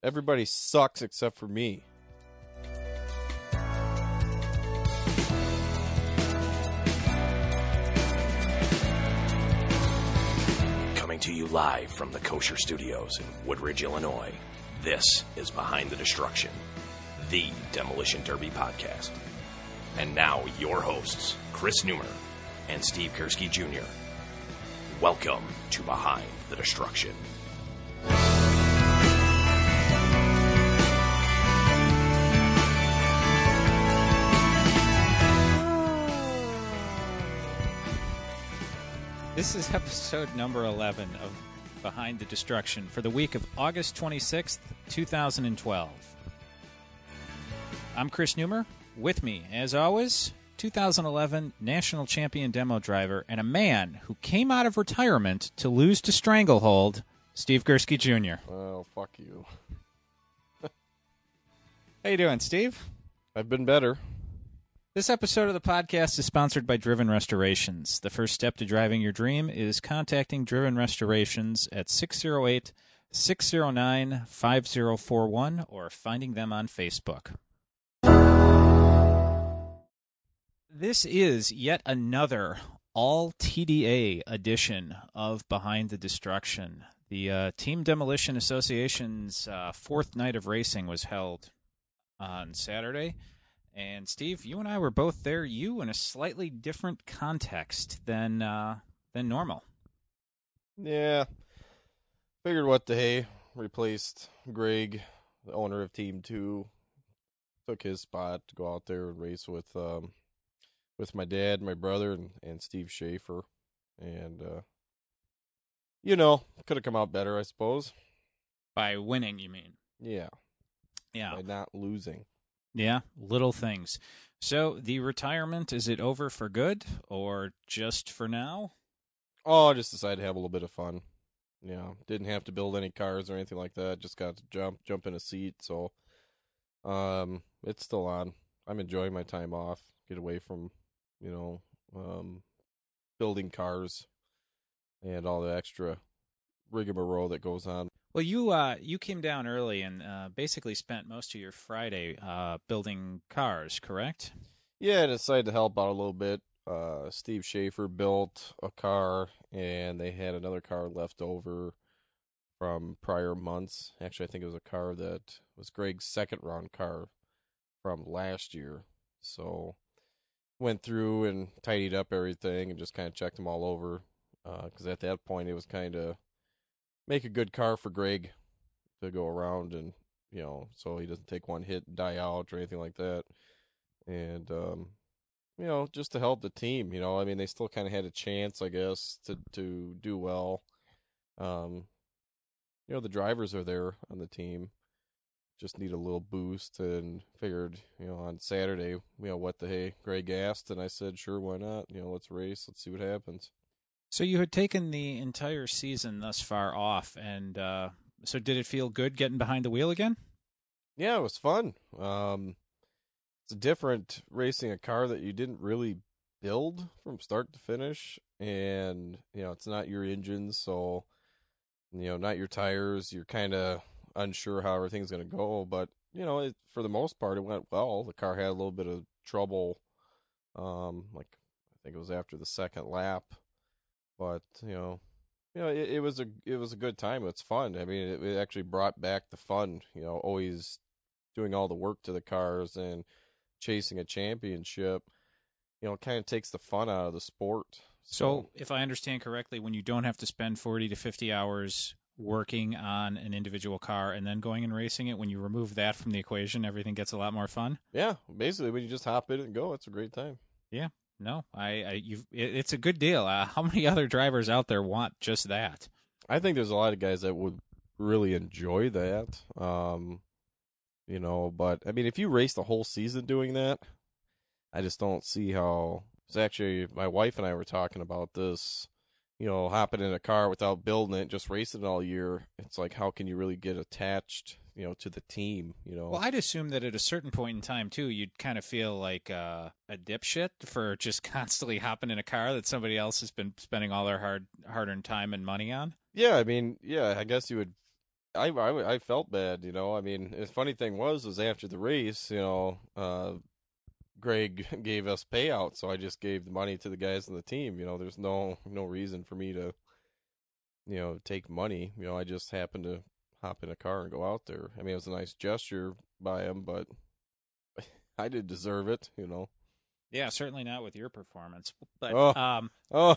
Everybody sucks except for me. Coming to you live from the Kosher Studios in Woodridge, Illinois. This is Behind the Destruction, the Demolition Derby podcast. And now, your hosts, Chris Neumer and Steve Gursky Jr. Welcome to Behind the Destruction. This is episode number 11 of Behind the Destruction for the week of August 26th, 2012. I'm Chris Neumer. With me, as always, 2011 national champion demo driver and a man who came out of retirement to lose to Stranglehold, Steve Gursky Jr. Oh, fuck you. How you doing, Steve? I've been better. This episode of the podcast is sponsored by Driven Restorations. The first step to driving your dream is contacting Driven Restorations at 608 609 5041 or finding them on Facebook. This is yet another all TDA edition of Behind the Destruction. The uh, Team Demolition Association's uh, fourth night of racing was held on Saturday. And Steve, you and I were both there. You in a slightly different context than uh, than normal. Yeah. Figured what the hey. Replaced Greg, the owner of Team Two. Took his spot to go out there and race with um with my dad, my brother, and, and Steve Schaefer. And uh you know, could have come out better, I suppose. By winning, you mean? Yeah. Yeah. By not losing. Yeah, little things. So the retirement is it over for good or just for now? Oh, I just decided to have a little bit of fun. Yeah, didn't have to build any cars or anything like that. Just got to jump jump in a seat. So, um, it's still on. I'm enjoying my time off. Get away from, you know, um, building cars and all the extra rigmarole that goes on. Well, you uh, you came down early and uh, basically spent most of your Friday uh, building cars, correct? Yeah, I decided to help out a little bit. Uh, Steve Schaefer built a car, and they had another car left over from prior months. Actually, I think it was a car that was Greg's second round car from last year. So went through and tidied up everything and just kind of checked them all over. Because at that point, it was kind of make a good car for Greg to go around and you know so he doesn't take one hit and die out or anything like that. And um, you know just to help the team. You know I mean they still kind of had a chance I guess to to do well. Um, you know the drivers are there on the team just need a little boost and figured, you know, on Saturday, you know, what the hey, Greg asked, and I said, sure, why not? You know, let's race, let's see what happens. So you had taken the entire season thus far off, and uh, so did it feel good getting behind the wheel again? Yeah, it was fun. Um, it's a different racing a car that you didn't really build from start to finish, and you know, it's not your engine, so you know, not your tires. You're kind of unsure how everything's going to go, but you know, it, for the most part, it went well. The car had a little bit of trouble, um, like I think it was after the second lap, but you know, you know, it, it was a it was a good time. It's fun. I mean, it, it actually brought back the fun. You know, always doing all the work to the cars and chasing a championship. You know, it kind of takes the fun out of the sport. So, if I understand correctly, when you don't have to spend 40 to 50 hours working on an individual car and then going and racing it, when you remove that from the equation, everything gets a lot more fun. Yeah, basically, when you just hop in and go, it's a great time. Yeah, no, I, I you, it, it's a good deal. Uh, how many other drivers out there want just that? I think there's a lot of guys that would really enjoy that. Um, you know, but I mean, if you race the whole season doing that, I just don't see how. It's actually my wife and I were talking about this. You know, hopping in a car without building it, just racing all year. It's like, how can you really get attached, you know, to the team? You know. Well, I'd assume that at a certain point in time too, you'd kind of feel like uh, a dipshit for just constantly hopping in a car that somebody else has been spending all their hard hard earned time and money on. Yeah, I mean, yeah, I guess you would I, I, I felt bad, you know. I mean, the funny thing was, was after the race, you know, uh, Greg gave us payout, so I just gave the money to the guys on the team. You know, there's no no reason for me to, you know, take money. You know, I just happened to hop in a car and go out there. I mean, it was a nice gesture by him, but I did deserve it. You know. Yeah, certainly not with your performance. But Oh. um, Oh,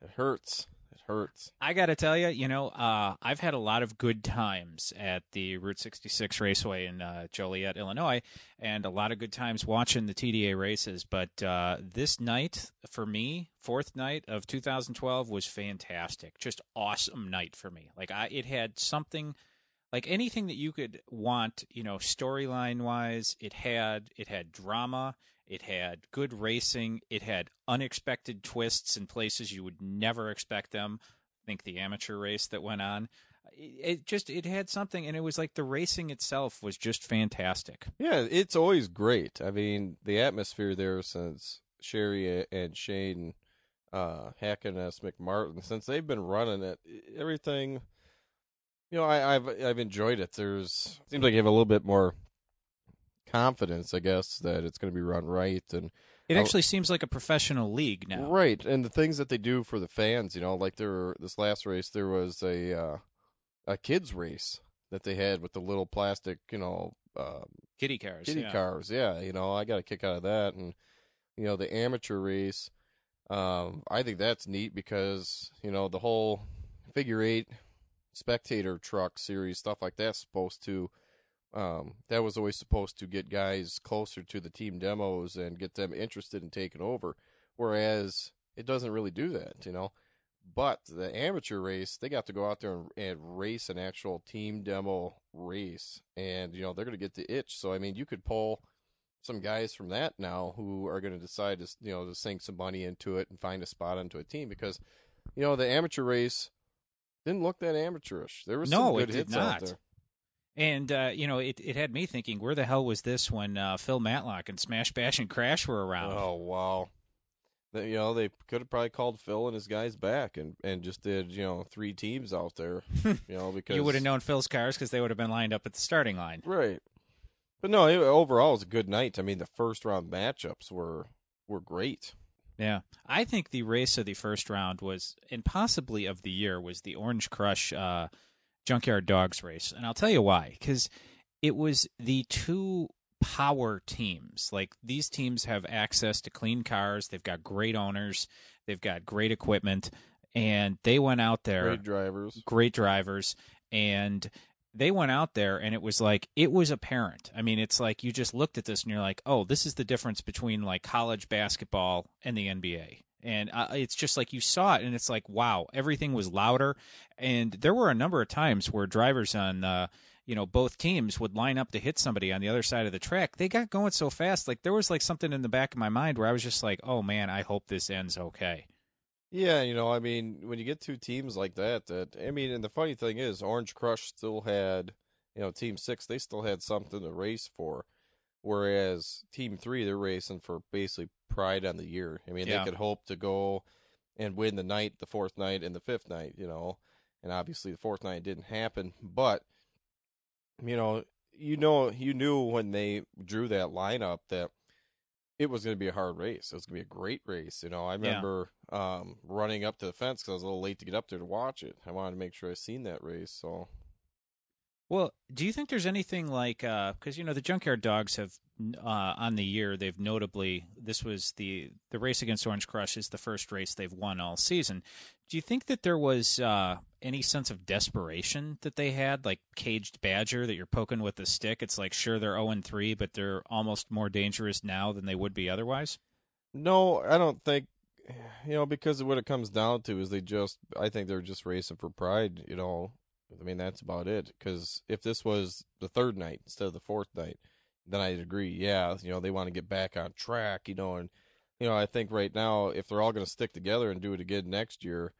it hurts. It hurts. I got to tell you, you know, uh, I've had a lot of good times at the Route 66 Raceway in uh, Joliet, Illinois, and a lot of good times watching the TDA races. But uh, this night, for me, fourth night of 2012, was fantastic. Just awesome night for me. Like I, it had something. Like anything that you could want, you know, storyline wise, it had it had drama, it had good racing. It had unexpected twists in places you would never expect them. I think the amateur race that went on. It, just it had something, and it was like the racing itself was just fantastic. Yeah, it's always great. I mean, the atmosphere there since Sherry and Shane uh, Hackeness McMartin, since they've been running it, everything. You know, I, I've I've enjoyed it. There's seems like you have a little bit more confidence, I guess, that it's going to be run right and It actually seems like a professional league now. right. And the things that they do for the fans, you know, like there were, this last race, there was a uh, a kids race that they had with the little plastic, you know, um, Kitty cars. kitty yeah. cars. Yeah, you know, I got a kick out of that, and you know, the amateur race. Um, I think that's neat because you know the whole figure eight spectator truck series stuff like that's supposed to. Um, that was always supposed to get guys closer to the team demos and get them interested in taking over, whereas it doesn't really do that, you know. But the amateur race, they got to go out there and, and race an actual team demo race, and you know they're going to get the itch. So I mean, you could pull some guys from that now who are going to decide to you know to sink some money into it and find a spot onto a team because you know the amateur race didn't look that amateurish. There was No, some it good did hits not. out there. And uh, you know, it it had me thinking, where the hell was this when uh, Phil Matlock and Smash Bash and Crash were around? Oh wow. They- You know, they could have probably called Phil and his guys back and, and just did, you know, three teams out there. You know, because you would have known Phil's cars because they would have been lined up at the starting line. Right. But no, it, overall it was a good night. I mean, the first round matchups were were great. Yeah, I think the race of the first round was, and possibly of the year, was the Orange Crush uh, Junkyard Dogs race, and I'll tell you why. Because it was the two power teams. Like these teams have access to clean cars. They've got great owners. They've got great equipment, and they went out there Great drivers. great drivers and they went out there and it was like it was apparent i mean it's like you just looked at this and you're like oh this is the difference between like college basketball and the nba and uh, it's just like you saw it and it's like wow everything was louder. And there were a number of times where drivers on uh, you know both teams would line up to hit somebody on the other side of the track. They got going so fast like there was like something in the back of my mind where i was just like oh man i hope this ends okay. Yeah, you know, I mean, when you get two teams like that, that I mean, and the funny thing is, Orange Crush still had, you know, Team Six, they still had something to race for, whereas Team Three, they're racing for basically pride on the year. I mean, Yeah. they could hope to go and win the night, the fourth night, and the fifth night, you know, and obviously the fourth night didn't happen, but you know, you know, you knew when they drew that lineup that it was going to be a hard race. It was going to be a great race. You know, I remember um, running up to the fence because I was a little late to get up there to watch it. I wanted to make sure I seen that race. So Well, do you think there's anything like because you know the Junkyard Dogs have uh, on the year they've notably this was the the race against Orange Crush is the first race they've won all season. Do you think that there was uh, any sense of desperation that they had, like caged badger that you're poking with a stick? It's like sure they're zero and three, but they're almost more dangerous now than they would be otherwise. no, I don't think. You know, because what it comes down to is they just. I think they're just racing for pride. You know, I mean that's about it. Because if this was the third night instead of the fourth night, then I'd agree. Yeah, you know they want to get back on track. You know, and you know I think right now if they're all going to stick together and do it again next year,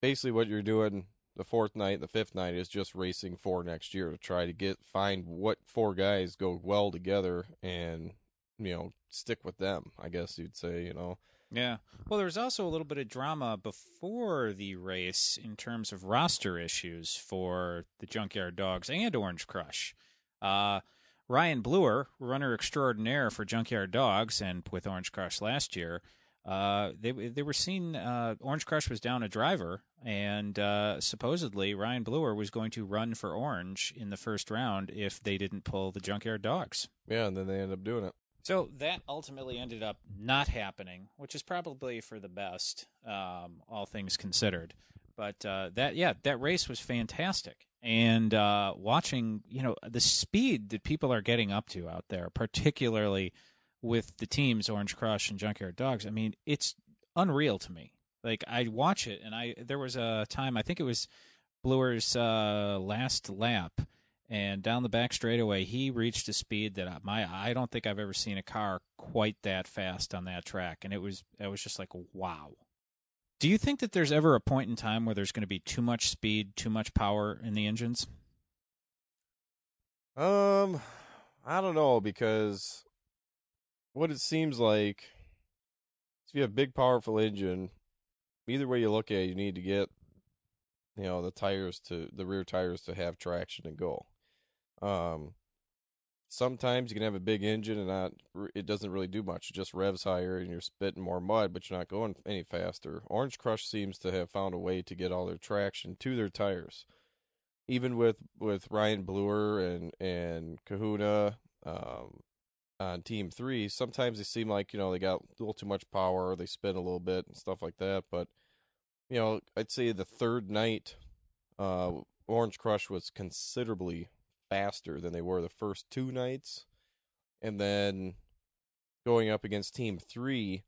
basically what you're doing the fourth night and the fifth night is just racing for next year to try to get find what four guys go well together and you know stick with them. I guess you'd say you know Yeah. Well, there was also a little bit of drama before the race in terms of roster issues for the Junkyard Dogs and Orange Crush. Uh, Ryan Bluer, runner extraordinaire for Junkyard Dogs and with Orange Crush last year, uh, they they were seen. Uh, Orange Crush was down a driver, and uh, supposedly Ryan Bluer was going to run for Orange in the first round if they didn't pull the Junkyard Dogs. Yeah, and then they end up doing it. So that ultimately ended up not happening, which is probably for the best, um, all things considered. But uh, that, yeah, that race was fantastic, and uh, watching, you know, the speed that people are getting up to out there, particularly with the teams Orange Crush and Junkyard Dogs. I mean, it's unreal to me. Like I watch it, and I there was a time I think it was Bluer's uh, last lap and down the back straightaway he reached a speed that my I don't think I've ever seen a car quite that fast on that track and it was it was just like wow. Do you think that there's ever a point in time where there's going to be too much speed, too much power in the engines? Um I don't know because what it seems like if you have a big powerful engine, either way you look at it, you need to get you know the tires to the rear tires to have traction and go. Um, sometimes you can have a big engine and not it doesn't really do much. It just revs higher and you're spitting more mud, but you're not going any faster. Orange Crush seems to have found a way to get all their traction to their tires. Even with with Ryan Bluer and and Kahuna um, on Team Three, sometimes they seem like you know they got a little too much power, they spin a little bit and stuff like that. But you know, I'd say the third night, uh, Orange Crush was considerably faster than they were the first two nights. And then going up against Team 3,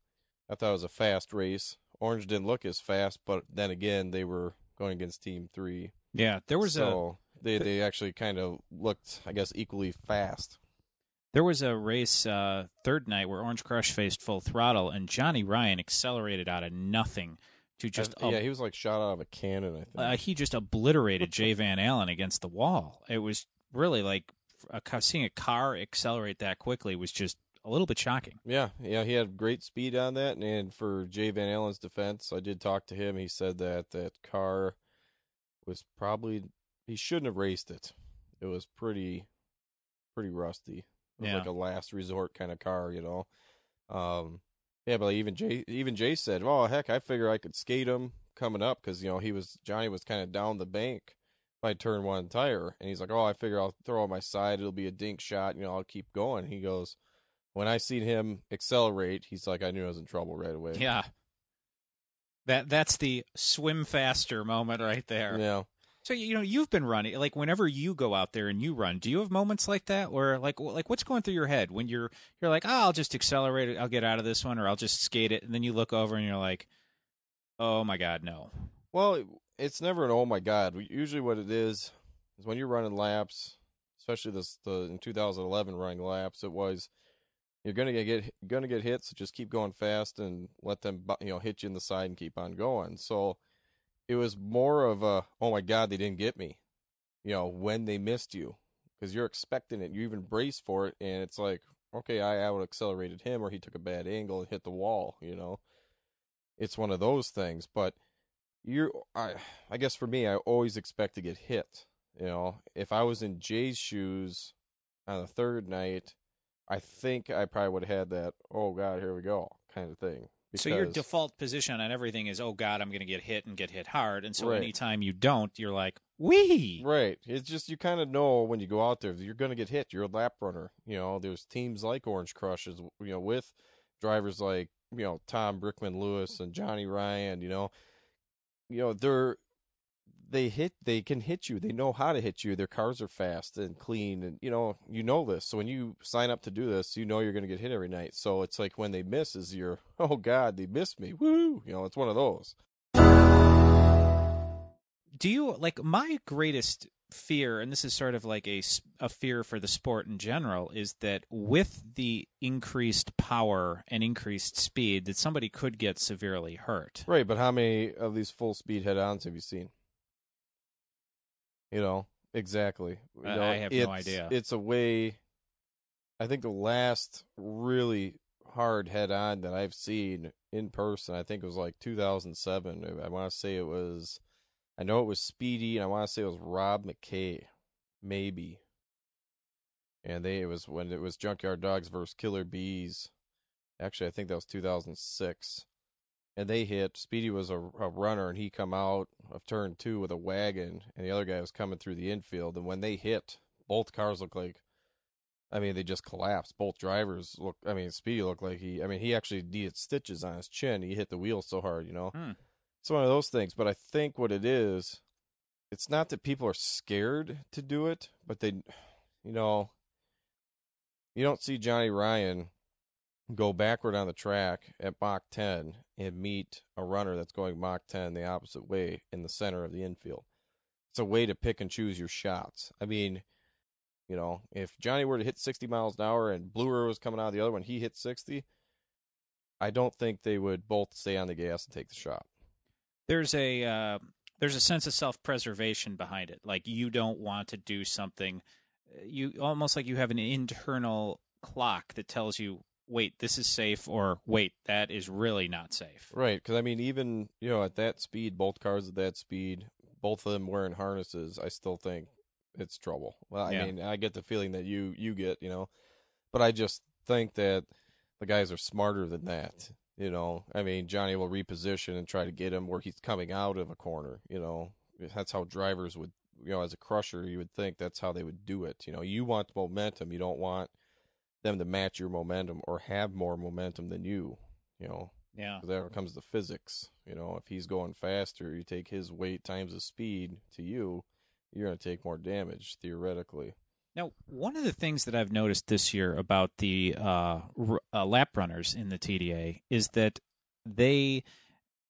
I thought it was a fast race. Orange didn't look as fast, but then again, they were going against Team 3. Yeah, there was so a. They, they actually kind of looked, I guess, equally fast. There was a race uh, third night where Orange Crush faced full throttle, and Johnny Ryan accelerated out of nothing to just yeah, he was like shot out of a cannon. I think uh, he just obliterated Jay Van Allen against the wall. It was really like a, seeing a car accelerate that quickly was just a little bit shocking. Yeah, yeah, he had great speed on that, and, for Jay Van Allen's defense, I did talk to him. He said that that car was probably he shouldn't have raced it. It was pretty pretty rusty. It was yeah. like a last resort kind of car, you know. Um, yeah, but even Jay even Jay said, "Oh heck, I figure I could skate him coming up because you know he was Johnny was kind of down the bank." I turn one tire. And he's like, oh, I figure I'll throw on my side. It'll be a dink shot. You know, I'll keep going. He goes, when I seen him accelerate, he's like, I knew I was in trouble right away. Yeah. That that's the swim faster moment right there. Yeah. So you know you've been running like whenever you go out there and you run, do you have moments like that where like like what's going through your head when you're you're like, oh, I'll just accelerate it, I'll get out of this one, or I'll just skate it, and then you look over and you're like, oh my god, no. Well, it's never an oh my god. Usually, what it is is when you're running laps, especially this the in 2011 running laps, it was you're gonna get gonna get hit, so just keep going fast and let them you know hit you in the side and keep on going. So it was more of a oh my god they didn't get me, you know when they missed you because you're expecting it, you even brace for it, and it's like okay I out accelerated him or he took a bad angle and hit the wall, you know. It's one of those things, but you're I I guess for me I always expect to get hit. You know, if I was in Jay's shoes on the third night, I think I probably would have had that oh god, here we go kind of thing. So your default position on everything is oh god, I'm going to get hit and get hit hard, and so right. anytime you don't, you're like wee. Right. It's just you kind of know when you go out there you're going to get hit. You're a lap runner. You know, there's teams like Orange Crushes, you know, with drivers like you know Tom Brickman Lewis and Johnny Ryan. You know, you know they're they hit they can hit you. They know how to hit you. Their cars are fast and clean and you know you know this. So when you sign up to do this you know you're going to get hit every night. So it's like when they miss is you're oh god they missed me. Woo you know it's one of those. Do you like my greatest fear, and this is sort of like a, a fear for the sport in general, is that with the increased power and increased speed, that somebody could get severely hurt. Right, but how many of these full speed head-ons have you seen? You know, exactly. You know, I have no idea. It's a way. I think the last really hard head on that I've seen in person. I think it was like 2007. I want to say it was, I know it was Speedy, and I want to say it was Rob McKay, maybe. And they it was when it was Junkyard Dogs versus Killer Bees. Actually, I think that was 2006. And they hit. Speedy was a, a runner, and he come out of turn two with a wagon, and the other guy was coming through the infield. And when they hit, both cars looked like I mean, they just collapsed. Both drivers look. I mean, Speedy looked like he. I mean, he actually needed stitches on his chin. He hit the wheel so hard, you know. Hmm. It's one of those things. But I think what it is, it's not that people are scared to do it, but they, you know, you don't see Johnny Ryan go backward on the track at Mach 10 and meet a runner that's going Mach 10 the opposite way in the center of the infield. It's a way to pick and choose your shots. I mean you know, if Johnny were to hit 60 miles an hour and Bluer was coming out of the other one, he hit 60. I don't think they would both stay on the gas and take the shot. There's a uh, there's a sense of self preservation behind it. Like you don't want to do something. You almost like you have an internal clock that tells you, wait, this is safe, or wait, that is really not safe. Right, because I mean, even you know, at that speed, both cars at that speed, both of them wearing harnesses, I still think it's trouble. Well, I Yeah. mean, I get the feeling that you you get, you know, but I just think that the guys are smarter than that. You know, I mean, Johnny will reposition and try to get him where he's coming out of a corner. You know, that's how drivers would, you know, as a crusher, you would think that's how they would do it. You know, you want momentum, you don't want them to match your momentum or have more momentum than you. You know, Yeah. there comes the physics. You know, if he's going faster, you take his weight times his speed to you, you're going to take more damage theoretically. Now, one of the things that I've noticed this year about the uh, r- uh, lap runners in the TDA is that they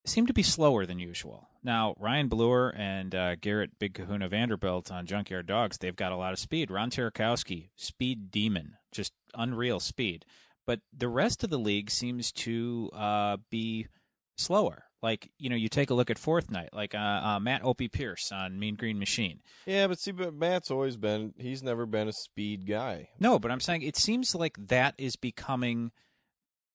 seem to be slower than usual. Now, Ryan Bluer and uh, Garrett Big Kahuna Vanderbilt on Junkyard Dogs, they've got a lot of speed. Ron Tarakowski, speed demon, just unreal speed. But the rest of the league seems to uh, be slower. Like, you know, you take a look at fourth night, like uh, uh, Matt Opie Pierce on Mean Green Machine. Yeah, but see, but Matt's always been, he's never been a speed guy. No, but I'm saying it seems like that is becoming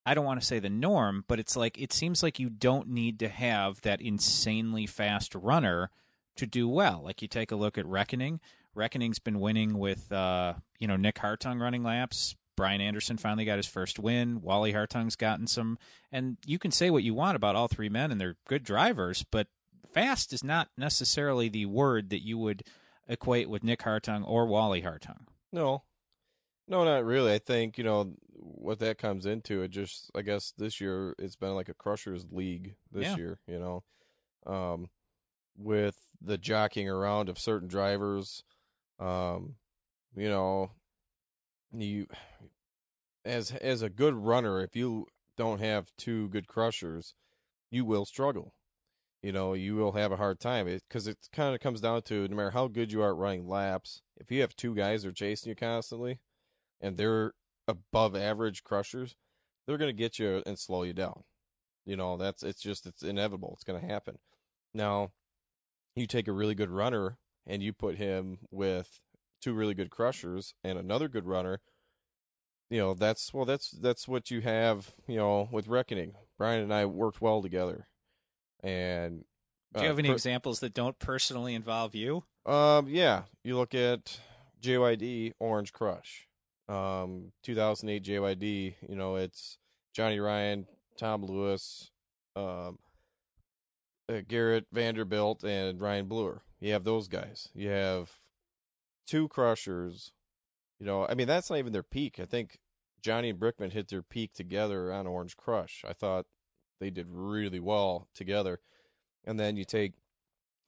I don't want to say the norm, but it's like it seems like you don't need to have that insanely fast runner to do well. Like you take a look at Reckoning. Reckoning's been winning with uh, you know, Nick Hartung running laps. Brian Anderson finally got his first win. Wally Hartung's gotten some and you can say what you want about all three men and they're good drivers, but fast is not necessarily the word that you would equate with Nick Hartung or Wally Hartung. No, no, not really. I think, you know, what that comes into, it just, I guess this year it's been like a Crushers League this Yeah. year, you know, um, with the jockeying around of certain drivers. Um, you know, you, as, as a good runner, if you don't have two good crushers, you will struggle. You know, you will have a hard time because it, kind of comes down to no matter how good you are at running laps, if you have two guys that are chasing you constantly and they're above average crushers, they're going to get you and slow you down. You know, that's it's just it's inevitable. It's going to happen. Now, you take a really good runner and you put him with two really good crushers and another good runner. You know, that's well that's that's what you have, you know, with reckoning. Brian and I worked well together. And Do you uh, have any per- examples that don't personally involve you? um, yeah, you look at JYD Orange Crush, um, 2008 JYD. You know, it's Johnny Ryan, Tom Lewis, um, uh, Garrett Vanderbilt, and Ryan Bluer. You have those guys. You have two crushers. You know, I mean, that's not even their peak. I think Johnny and Brickman hit their peak together on Orange Crush. I thought they did really well together. And then you take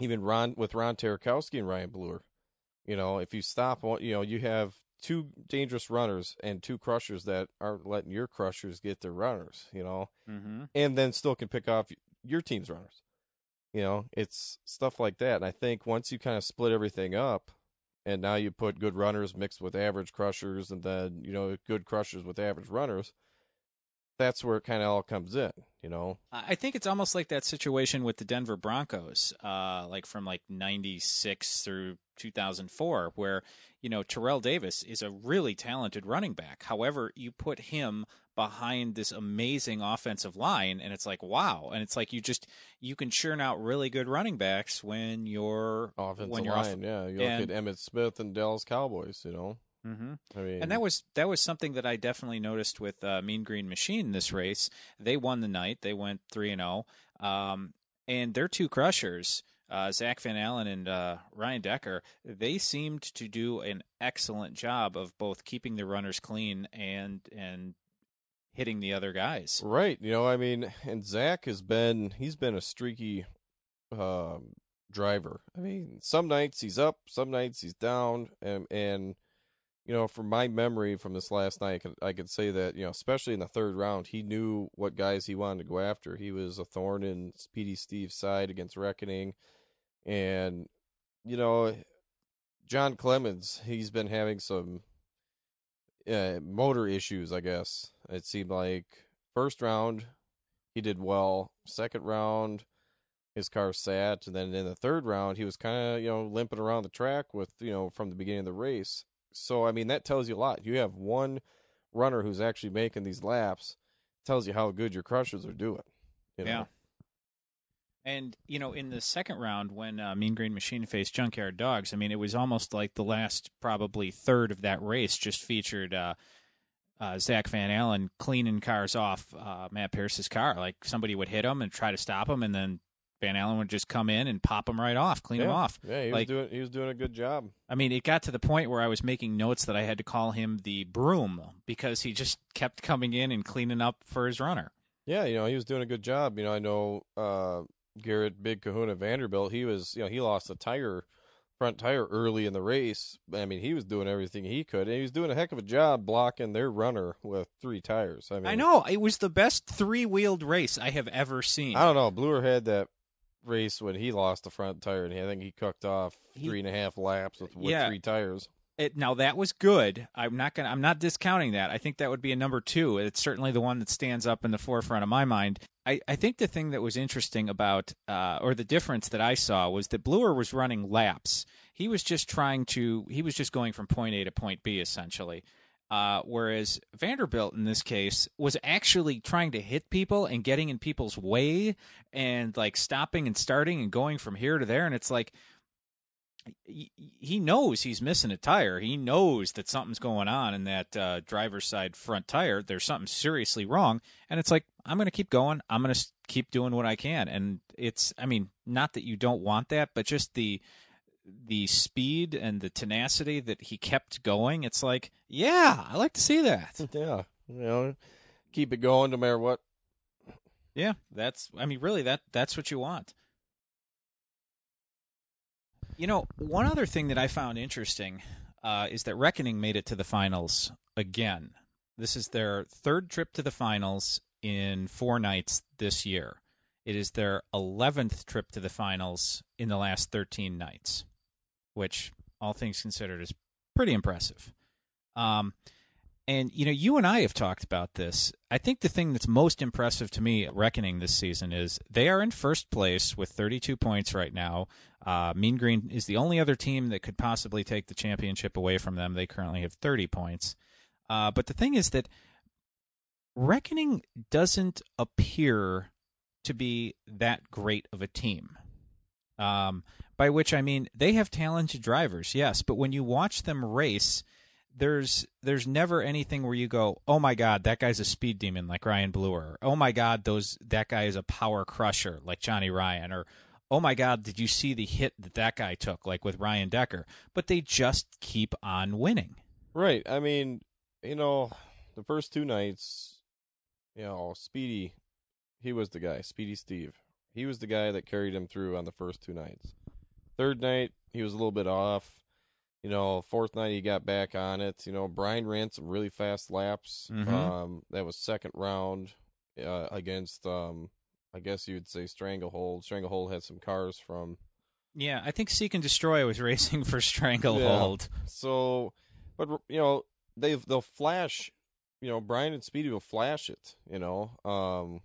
even Ron with Ron Tarakowski and Ryan Bluer. You know, if you stop, you know, you have two dangerous runners and two crushers that aren't letting your crushers get their runners. You know, Mm-hmm. and then still can pick off your team's runners. You know, it's stuff like that. And I think once you kind of split everything up, and now you put good runners mixed with average crushers, and then you know good crushers with average runners, that's where it kind of all comes in. You know, I think it's almost like that situation with the Denver Broncos, uh, like from like '96 through 2004, where you know Terrell Davis is a really talented running back. However, you put him behind this amazing offensive line and it's like wow and it's like you just you can churn out really good running backs when you're Offensive when you're line, off yeah. You and- look at Emmitt Smith and Dallas Cowboys, you know. hmm I mean, and that was that was something that I definitely noticed with uh, Mean Green Machine this race. They won the night. They went three and zero. Um, and their two crushers, uh, Zach Van Allen and uh, Ryan Decker, they seemed to do an excellent job of both keeping the runners clean and and hitting the other guys. Right. You know, I mean, and Zach has been he's been a streaky um driver. I mean, some nights he's up, some nights he's down, and and you know, from my memory from this last night, I could, I could say that you know, especially in the third round, he knew what guys he wanted to go after. He was a thorn in Speedy Steve's side against Reckoning, and you know, John Clemens, he's been having some uh, motor issues, I guess. It seemed like first round he did well. Second round his car sat, and then in the third round he was kind of you know limping around the track with you know from the beginning of the race. So I mean that tells you a lot. You have one runner who's actually making these laps. Tells you how good your crushers are doing. You know? Yeah. And you know, in the second round, when uh, Mean Green Machine faced Junkyard Dogs, I mean, it was almost like the last probably third of that race just featured uh, uh, Zach Van Allen cleaning cars off uh, Matt Pierce's car. Like somebody would hit him and try to stop him, and then Van Allen would just come in and pop him right off, clean yeah. him off. Yeah, he Like- was doing he was doing a good job. I mean, it got to the point where I was making notes that I had to call him the broom because he just kept coming in and cleaning up for his runner. Yeah, you know, he was doing a good job. You know, I know uh Garrett Big Kahuna Vanderbilt, he was you know, he lost a tire front tire early in the race. I mean, he was doing everything he could and he was doing a heck of a job blocking their runner with three tires. I mean I know it was the best three-wheeled race I have ever seen. I don't know. Bluer had that race when he lost the front tire and I think he cooked off He- three and a half laps with, with Yeah. three tires. It, now that was good. I'm not gonna. I'm not discounting that. I think that would be a number two. It's certainly the one that stands up in the forefront of my mind. I, I think the thing that was interesting about, uh, or the difference that I saw was that Bluer was running laps. He was just trying to. He was just going from point A to point B essentially. Uh, whereas Vanderbilt in this case was actually trying to hit people and getting in people's way and like stopping and starting and going from here to there. And it's like he- knows he's missing a tire. He knows that something's going on in that uh, driver's side front tire. There's something seriously wrong, and it's like I'm going to keep going. I'm going to keep doing what I can, and it's. I mean, not that you don't want that, but just the the speed and the tenacity that he kept going. It's like, yeah, I like to see that. Yeah. You know, keep it going no matter what. yeah, that's. I mean, really, that that's what you want. You know, one other thing that I found interesting uh, is that Reckoning made it to the finals again. This is their third trip to the finals in four nights this year. It is their 11th trip to the finals in the last 13 nights, which, all things considered, is pretty impressive. Um, and, you know, you and I have talked about this. I think the thing that's most impressive to me at Reckoning this season is they are in first place with 32 points right now. Uh, mean Green is the only other team that could possibly take the championship away from them. They currently have 30 points. Uh, but the thing is that Reckoning doesn't appear to be that great of a team. Um, by which I mean they have talented drivers, yes, but when you watch them race, there's there's never anything where you go, oh my god, that guy's a speed demon like Ryan Bluer. Oh my god, those that guy is a power crusher like Johnny Ryan, or oh my god, did you see the hit that that guy took like with Ryan Decker? But they just keep on winning. Right. I mean, you know, the first two nights, you know, Speedy, he was the guy, Speedy Steve. He was the guy that carried him through on the first two nights. Third night, he was a little bit off. You know, fourth night he got back on it. You know, Brian ran some really fast laps. Mhm. Um, that was second round uh, against, um, I guess you would say Stranglehold. Stranglehold had some cars from Yeah, I think Seek and Destroy was racing for Stranglehold. Yeah. So, but you know, they they'll flash. You know, Brian and Speedy will flash it. You know, um,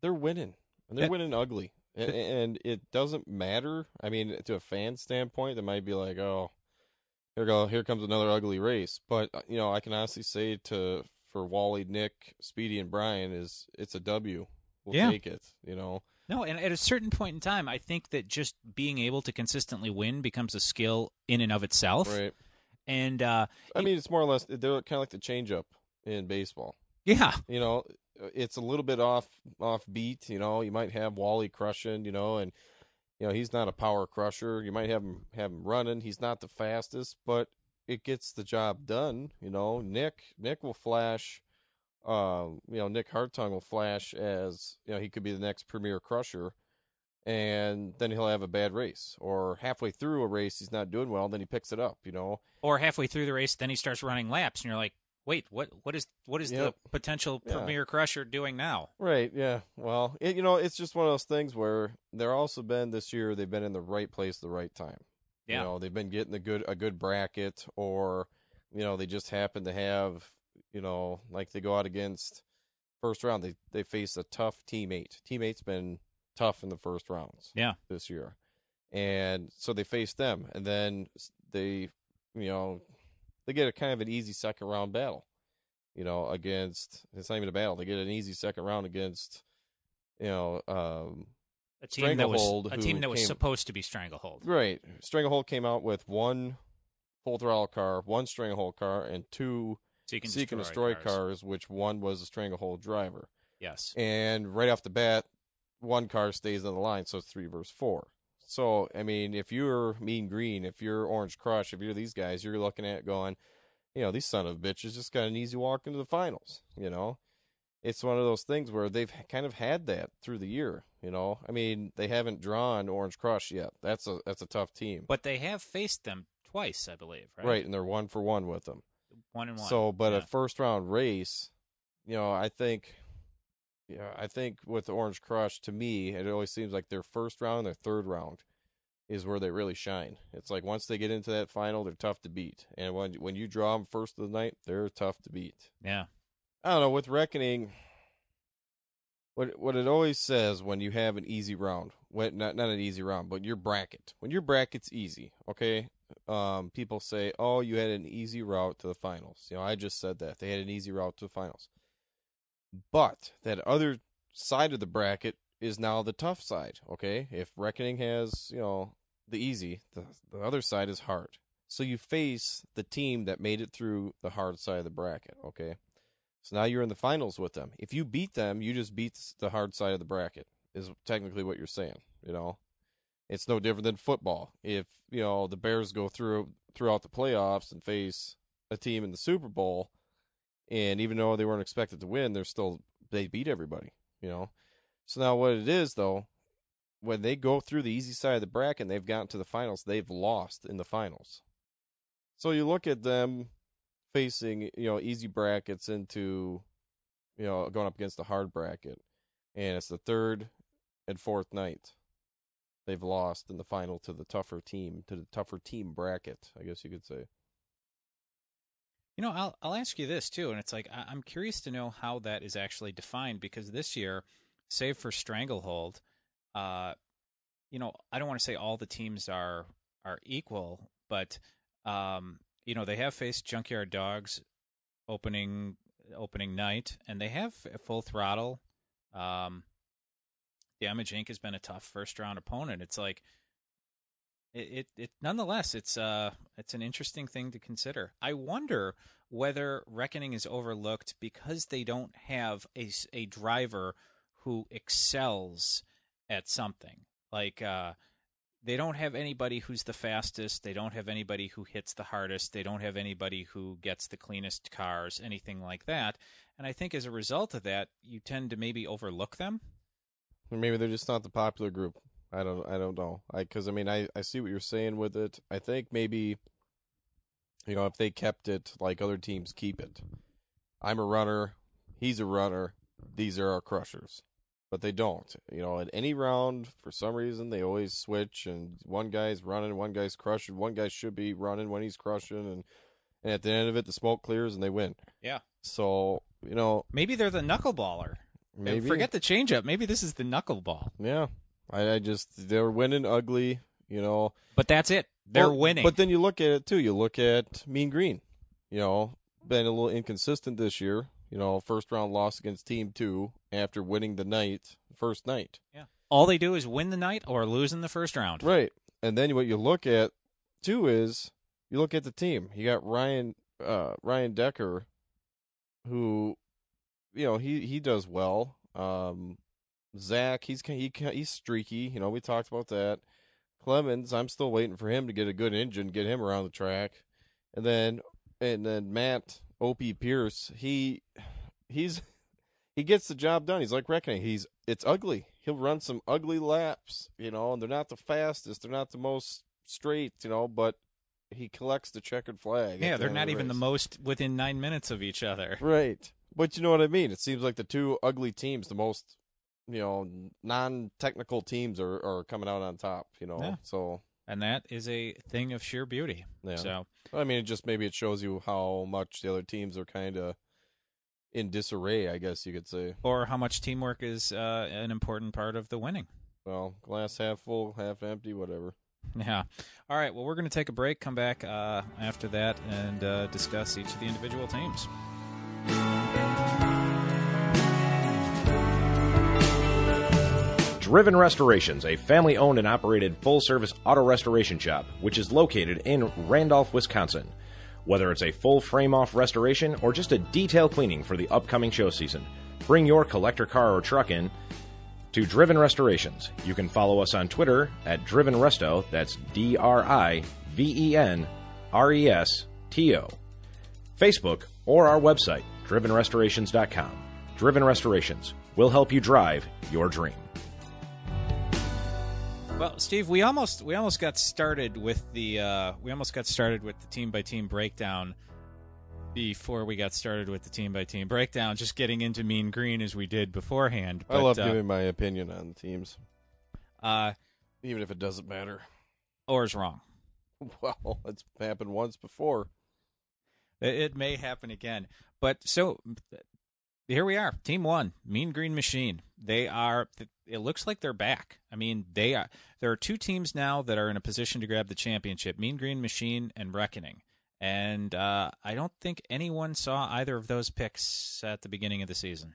they're winning and they're It- winning ugly, and, and it doesn't matter. I mean, to a fan standpoint, they might be like, "Oh, here go, here comes another ugly race." But uh, you know, I can honestly say to for Wally, Nick, Speedy, and Brian is it's a W. We'll Yeah. take it. You know. No, and at a certain point in time, I think that just being able to consistently win becomes a skill in and of itself. Right. And uh, I mean, it's more or less they're kind of like the changeup in baseball. yeah, You know, it's a little bit off off beat. You know, you might have Wally crushing. You know, and you know he's not a power crusher. You might have him have him running. He's not the fastest, but it gets the job done. You know, Nick Nick will flash. Um, you know, Nick Hartung will flash as you know he could be the next premier crusher, and then he'll have a bad race, or halfway through a race he's not doing well, then he picks it up. You know, or halfway through the race, then he starts running laps, and you're like, wait, what? What is what is Yep. the potential Yeah. premier crusher doing now? Right. Yeah. Well, it, you know, it's just one of those things where they're also been this year. They've been in the right place, at the right time. Yeah. You know, they've been getting a good a good bracket, or you know, they just happen to have, you know, like they go out against first round. They they face a tough teammate. eight. Team eight's been tough in the first rounds. Yeah. This year, and so they face them, and then they, you know, they get a kind of an easy second round battle you know, against it's not even a battle. They get an easy second round against, you know, um, A team that was a team that was came- supposed to be Stranglehold. right. Stranglehold came out with one full throttle car, one Stranglehold car, and two Seek and Seek and destroy, Destroy cars, which one was a Stranglehold driver. Yes. And right off the bat, one car stays on the line, so it's three versus four. So I mean, if you're Mean Green, if you're Orange Crush, if you're these guys, you're looking at going, you know, these son of bitches just got an easy walk into the finals. You know, it's one of those things where they've kind of had that through the year. You know, I mean, they haven't drawn Orange Crush yet. That's a that's a tough team, But they have faced them twice, I believe, right? right? And they're one for one with them. One and one. So, but yeah. a first round race, you know, I think, yeah, I think with Orange Crush, to me, it always seems like their first round, their third round, is where they really shine. It's like once they get into that final, they're tough to beat, and when when you draw them first of the night, they're tough to beat. yeah. I don't know with Reckoning. What what it always says when you have an easy round, when not not an easy round, but your bracket. When your bracket's easy, okay. Um, people say, "Oh, you had an easy route to the finals." You know, I just said that they had an easy route to the finals. But that other side of the bracket is now the tough side. Okay, if Reckoning has you know the easy, the the other side is hard. So you face the team that made it through the hard side of the bracket. Okay. So now you're in the finals with them. If you beat them, you just beat the hard side of the bracket. Is technically what you're saying. You know, it's no different than football. If you know the Bears go through throughout the playoffs and face a team in the Super Bowl, and even though they weren't expected to win, they're still they beat everybody. You know. So now what it is though, when they go through the easy side of the bracket and they've gotten to the finals, they've lost in the finals. So you look at them facing, you know, easy brackets into, you know, going up against the hard bracket, and it's the third and fourth night. They've lost in the final to the tougher team, to the tougher team bracket, I guess you could say. You know, I'll I'll ask you this too, and it's like I, I'm curious to know how that is actually defined because this year, save for Stranglehold, uh, you know, I don't want to say all the teams are are equal, but um, you know, they have faced Junkyard Dogs opening opening night, and they have full throttle. Um, Damage Inc. has been a tough first round opponent. It's like it, it, it nonetheless it's uh it's an interesting thing to consider. I wonder whether Reckoning is overlooked because they don't have a, a driver who excels at something. Like uh they don't have anybody who's the fastest, they don't have anybody who hits the hardest, they don't have anybody who gets the cleanest cars, anything like that. And I think as a result of that, you tend to maybe overlook them. Or maybe they're just not the popular group. I don't. I don't know. I because I mean I I see what you're saying with it. I think maybe, you know, if they kept it like other teams keep it. I'm a runner. He's a runner. These are our crushers. But they don't. You know, at any round, for some reason, they always switch, and one guy's running, one guy's crushing, one guy should be running when he's crushing, and, and at the end of it, the smoke clears and they win. Yeah. So you know, Maybe they're the knuckleballer. Maybe Forget the changeup. Maybe this is the knuckleball. Yeah, I, I just they're winning ugly. You know, But that's it. They're Well, winning. But then you look at it too. You look at Mean Green. You know, been a little inconsistent this year. you know, first round loss against Team Two after winning the night first night. Yeah. All they do is win the night or lose in the first round. Right. And then what you look at too is you look at the team. You got Ryan uh, Ryan Decker, who, you know, he he does well. Um, Zach, he's he he's streaky. You know, we talked about that. Clemens, I'm still waiting for him to get a good engine, get him around the track, and then and then Matt Opie Pierce, he he's he gets the job done. He's like reckoning. He's it's ugly. He'll run some ugly laps, you know, and they're not the fastest, they're not the most straight, you know, but he collects the checkered flag. Yeah, the they're not the even the most within nine minutes of each other. Right. But you know what I mean? It seems like the two ugly teams, the most, you know, non technical teams are, are coming out on top, you know. Yeah. So, And that is a thing of sheer beauty. yeah. So I mean, it just maybe it shows you how much the other teams are kind of in disarray, I guess you could say. or how much teamwork is uh, an important part of the winning. Well, glass half full, half empty, whatever. Yeah. All right. Well, we're going to take a break, come back uh, after that, and uh, discuss each of the individual teams. Driven Restorations, a family owned and operated full service auto restoration shop, which is located in Randolph, Wisconsin. Whether it's a full frame off restoration or just a detail cleaning for the upcoming show season, bring your collector car or truck in to Driven Restorations. You can follow us on Twitter at Driven Resto, that's D R I V E N R E S T O. Facebook, or our website, drivenrestorations.com. Driven Restorations will help you drive your dream. Well, Steve, we almost we almost got started with the uh, we almost got started with the team by team breakdown before we got started with the team by team breakdown. Just getting into Mean Green as we did beforehand. I love uh, giving my opinion on the teams, uh, even if it doesn't matter. or is wrong. Well, it's happened once before. It, it may happen again. But so here we are, Team One, Mean Green Machine. They are. It looks like they're back. I mean, they are. There are two teams now that are in a position to grab the championship: Mean Green Machine and Reckoning. And uh, I don't think anyone saw either of those picks at the beginning of the season.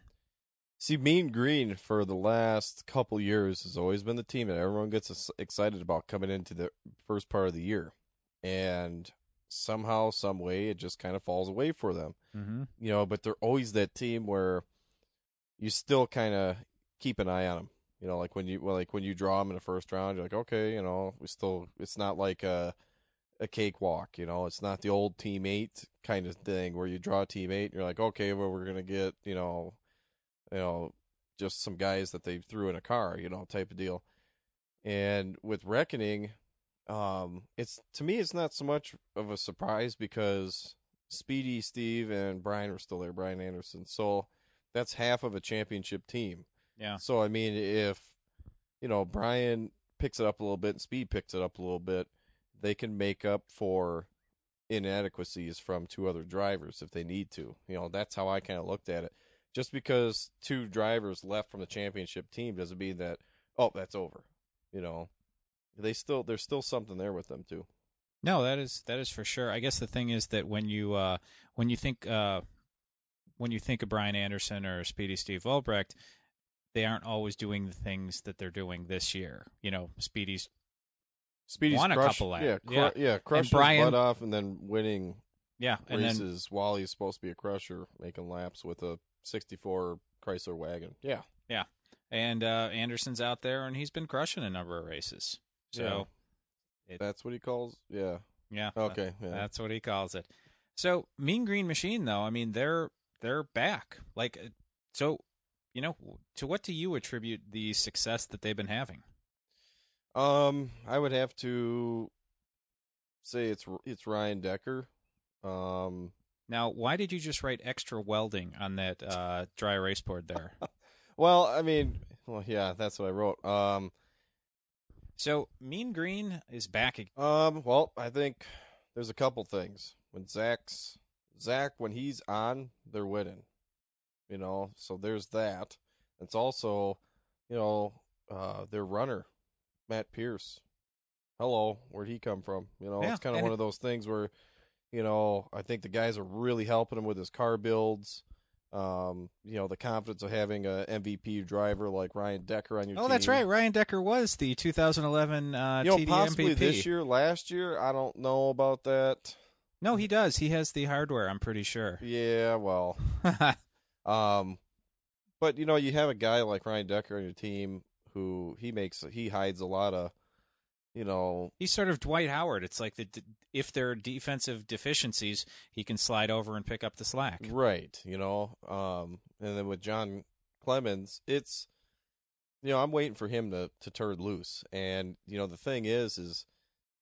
See, Mean Green for the last couple years has always been the team that everyone gets excited about coming into the first part of the year, and somehow, some way, it just kind of falls away for them. Mm-hmm. You know, but they're always that team where you still kind of keep an eye on them. You know, like when you well, like when you draw them in the first round, you're like, okay, you know, we still. It's not like a a cakewalk. You know, it's not the old team eight kind of thing where you draw team eight and you're like, okay, well, we're gonna get you know, you know, just some guys that they threw in a car, you know, type of deal. And with reckoning, um, it's to me, it's not so much of a surprise because Speedy, Steve, and Brian are still there. Brian Anderson, so that's half of a championship team. Yeah. So I mean, if you know Brian picks it up a little bit and Speed picks it up a little bit, they can make up for inadequacies from two other drivers if they need to. You know, that's how I kind of looked at it. Just because two drivers left from the championship team doesn't mean that oh that's over. You know, they still there's still something there with them too. No, that is that is for sure. I guess the thing is that when you uh, when you think uh, when you think of Brian Anderson or Speedy Steve Albrecht, they aren't always doing the things that they're doing this year. You know, Speedy's Speedy's Won a crush- couple laps. yeah, cru- Yeah. yeah, crushing Brian- his butt off and then winning yeah, and then races while he's supposed to be a crusher, making laps with a '64 Chrysler wagon. Yeah, yeah, and uh, Anderson's out there and he's been crushing a number of races. So It- that's what he calls. Yeah. yeah, Okay. Yeah. That's what he calls it. So Mean Green Machine, though, I mean they're they're back. Like, uh, so you know, to what do you attribute the success that they've been having? Um, I would have to say it's it's Ryan Decker. Um, Now, why did you just write extra welding on that uh, dry erase board there? well, I mean, well, yeah, that's what I wrote. Um, so Mean Green is back. ag- um, well, I think there's a couple things when Zach's Zach when he's on, they're winning. You know, so there's that. It's also, you know, uh, their runner, Matt Pierce. Hello, where'd he come from? You know, Yeah, it's kind of one it- of those things where, you know, I think the guys are really helping him with his car builds. Um, you know, the confidence of having a MVP driver like Ryan Decker on your team. Oh, team. that's right. Ryan Decker was the 2011 uh, You know, TD possibly MVP. this year, last year, I don't know about that. No, he does. He has the hardware. I'm pretty sure. Yeah, well, um, but you know, you have a guy like Ryan Decker on your team who he makes he hides a lot of, you know, He's sort of Dwight Howard. It's like the, if there are defensive deficiencies, he can slide over and pick up the slack. right, you know, um, and then with John Clemens, it's, you know, I'm waiting for him to to turn loose, and you know, the thing is, is,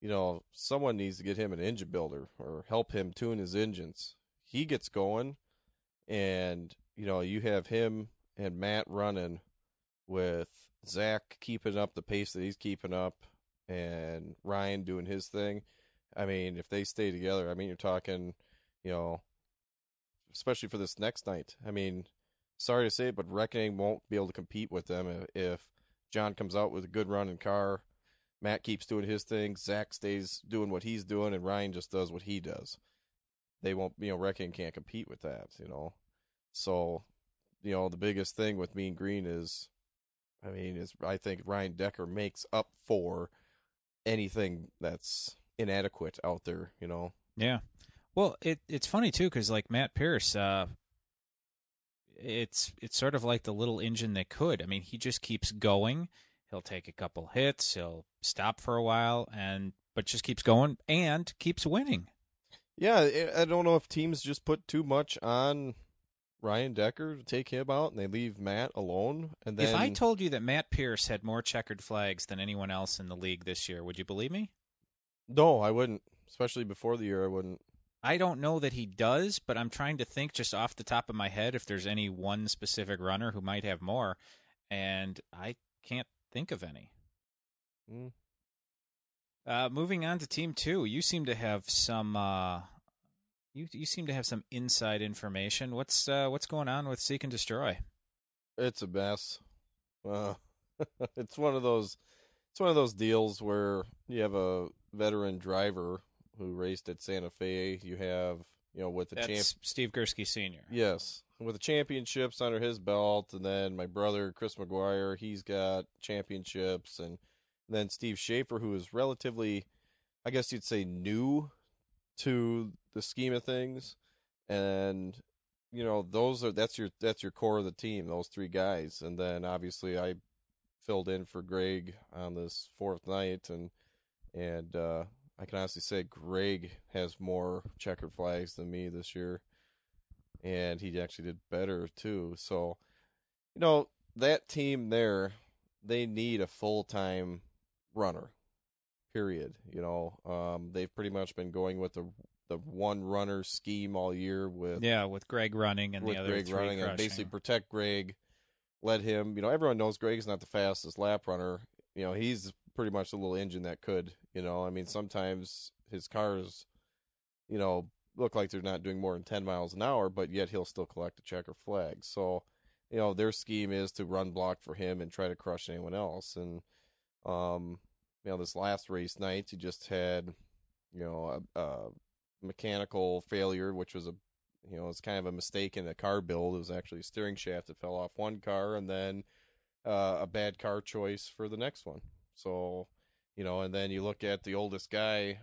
you know, someone needs to get him an engine builder or help him tune his engines. He gets going, and you know, you have him and Matt running with Zach keeping up the pace that he's keeping up and Ryan doing his thing. I mean, if they stay together, I mean, you're talking, you know, especially for this next night. I mean, sorry to say it, but Reckoning won't be able to compete with them if, John comes out with a good running car. Matt keeps doing his thing. Zach stays doing what he's doing, and Ryan just does what he does. They won't, you know, Reckoning can't compete with that, you know. So, you know, the biggest thing with Mean Green is, I mean, is I think Ryan Decker makes up for anything that's inadequate out there, you know. Yeah. Well, it it's funny too because like Matt Pierce, uh, it's it's sort of like the little engine that could. I mean, he just keeps going. He'll take a couple hits. He'll stop for a while, and but just keeps going and keeps winning. Yeah, I don't know if teams just put too much on Ryan Decker to take him out, and they leave Matt alone. And then If I told you that Matt Pierce had more checkered flags than anyone else in the league this year, would you believe me? no, I wouldn't. Especially before the year, I wouldn't. I don't know that he does, but I'm trying to think just off the top of my head if there's any one specific runner who might have more, and I can't think of any. Mm. Uh, moving on to team two, you seem to have some. Uh, you you seem to have some inside information. What's uh, what's going on with Seek-N-Destroy? It's a mess. Uh, it's one of those. It's one of those deals where you have a veteran driver who raced at Santa Fe. You have, you know, with the champ. Steve Gursky Senior. Yes, with the championships under his belt, and then my brother Chris McGuire, he's got championships, and then Steve Schaefer, who is relatively, I guess you'd say, new to the scheme of things, and you know those are that's your that's your core of the team, those three guys, and then obviously I filled in for Greg on this fourth night, and and uh, I can honestly say Greg has more checkered flags than me this year and he actually did better too. So, you know, that team there, they need a full time runner. Period. You know, um, they've pretty much been going with the the one runner scheme all year with Yeah, with Greg running and with the other Greg running and basically protect Greg. Let him, you know, everyone knows Greg's not the fastest lap runner. You know, he's pretty much the little engine that could. You know, I mean, sometimes his cars, you know, look like they're not doing more than 10 miles an hour, but yet he'll still collect a checker flag. So, you know, their scheme is to run block for him and try to crush anyone else. And, um, you know, this last race night, he just had, you know, a, a mechanical failure, which was a, you know, it's kind of a mistake in the car build. It was actually a steering shaft that fell off one car and then uh, a bad car choice for the next one. So, you know, and then you look at the oldest guy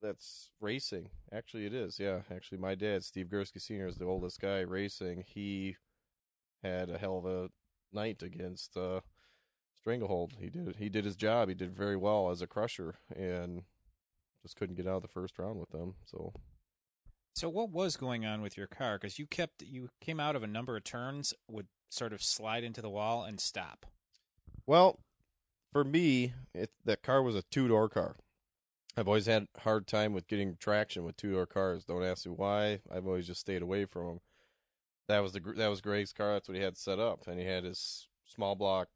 that's racing. Actually, it is. Yeah, actually, my dad, Steve Gursky Sr., is the oldest guy racing. He had a hell of a night against uh, Stranglehold. He did. He did his job. He did very well as a crusher, and just couldn't get out of the first round with them. So So what was going on with your car? Because you kept you came out of a number of turns, would sort of slide into the wall and stop. Well, for me, it, that car was a two door car. I've always had a hard time with getting traction with two door cars. Don't ask me why. I've always just stayed away from them. That was the that was Greg's car. That's what he had set up, and he had his small block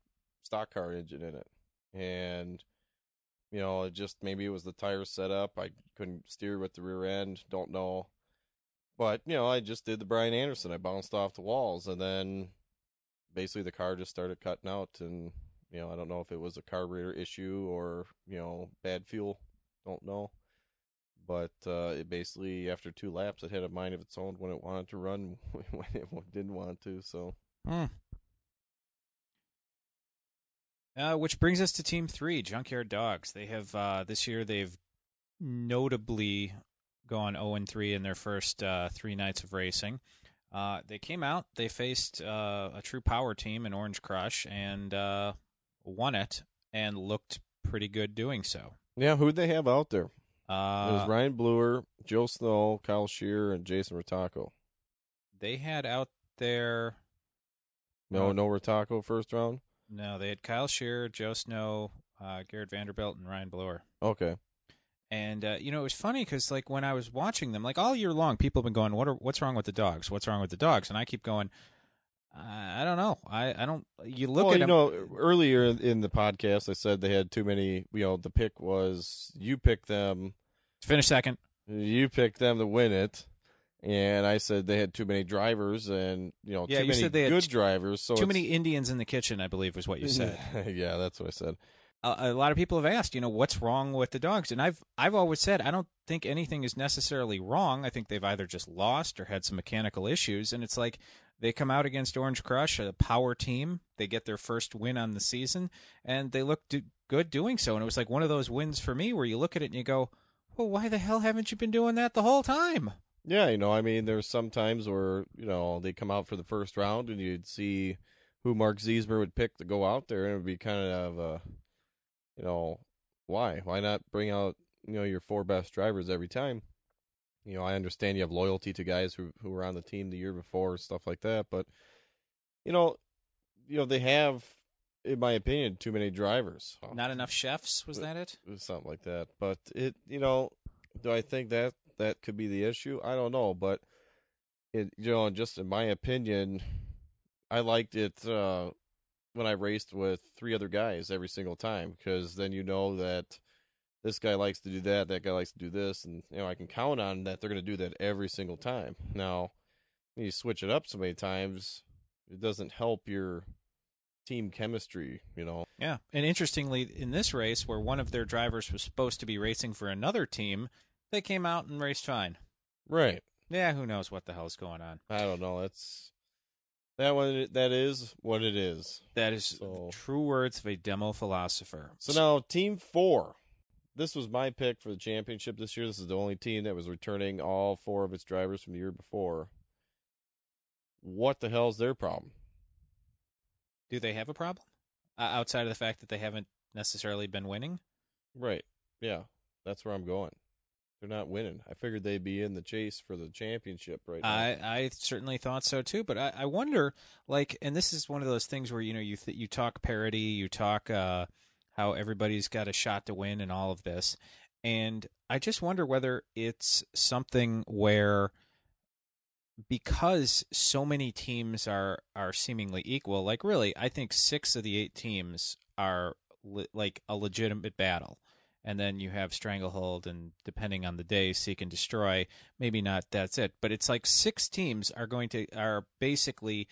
stock car engine in it. And you know, it just maybe it was the tire setup. I couldn't steer with the rear end. Don't know. But you know, I just did the Brian Anderson. I bounced off the walls, and then basically the car just started cutting out and you know, I don't know if it was a carburetor issue or, you know, bad fuel. Don't know. but uh, it basically after two laps it had a mind of its own when it wanted to run, when it didn't want to. So Hmm. Uh, which brings us to Team Three, Junkyard Dogs. They have uh, this year they've notably gone 0 and 3 in their first uh, three nights of racing. Uh, they came out, they faced uh, a true power team in Orange Crush and uh, won it, and looked pretty good doing so. yeah, who'd they have out there? it was Ryan Bluer, Joe Snow, Kyle Shear, and Jason Rotako. they had out there. No, no Rotako first round. No, they had Kyle Shearer, Joe Snow, uh, Garrett Vanderbilt, and Ryan Blower. Okay. And uh, you know, it was funny because like when I was watching them, like all year long, people have been going, "What are what's wrong with the dogs? What's wrong with the dogs?" And I keep going, I, I don't know. I, I don't. You look well, at you them. know, earlier in- the podcast, I said they had too many. You know, the pick was you picked them, finish second. you picked them to win it, and I said they had too many drivers, and you know, Yeah, too you many said they had good t- drivers. So Too it's- many Indians in the kitchen, I believe, was what you said. yeah, that's what I said. a, a lot of people have asked, you know, what's wrong with the dogs, and I've I've always said I don't think anything is necessarily wrong. I think they've either just lost or had some mechanical issues, and it's like they come out against Orange Crush, a power team. They get their first win on the season, and they look do- good doing so. And it was like one of those wins for me where you look at it and you go, "Well, why the hell haven't you been doing that the whole time?" Yeah, you know, I mean, there's some times where you know they come out for the first round, and you'd see who Mark Ziesmer would pick to go out there, and it would be kind of, a, you know, why? Why not bring out you know your four best drivers every time? You know, I understand you have loyalty to guys who who were on the team the year before, stuff like that, but you know, you know they have, in my opinion, too many drivers. Not enough chefs, was uh, that it? something like that. But it, you know, do I think that that could be the issue? I don't know, but it, you know, just in my opinion, I liked it uh, when I raced with three other guys every single time because then you know that this guy likes to do that, that guy likes to do this, and you know I can count on that they're going to do that every single time. Now, you switch it up so many times, it doesn't help your team chemistry, you know. Yeah, and interestingly, in this race where one of their drivers was supposed to be racing for another team, they came out and raced fine. Right. Yeah, who knows what the hell's going on? I don't know. That's that one. That is what it is. That is So- true words of a demo philosopher. So now, team four. This was my pick for the championship this year. This is the only team that was returning all four of its drivers from the year before. What the hell's their problem? do they have a problem uh, outside of the fact that they haven't necessarily been winning? Right. Yeah, that's where I'm going. They're not winning. I figured they'd be in the chase for the championship right now. I I certainly thought so too, but I, I wonder, like, and this is one of those things where you know you th- you talk parity, you talk uh, how everybody's got a shot to win, and all of this, and I just wonder whether it's something where because so many teams are are seemingly equal, like really, I think six of the eight teams are li- like a legitimate battle. And then you have Stranglehold, and depending on the day, Seek-N-Destroy. Maybe not. That's it. But it's like six teams are going to are basically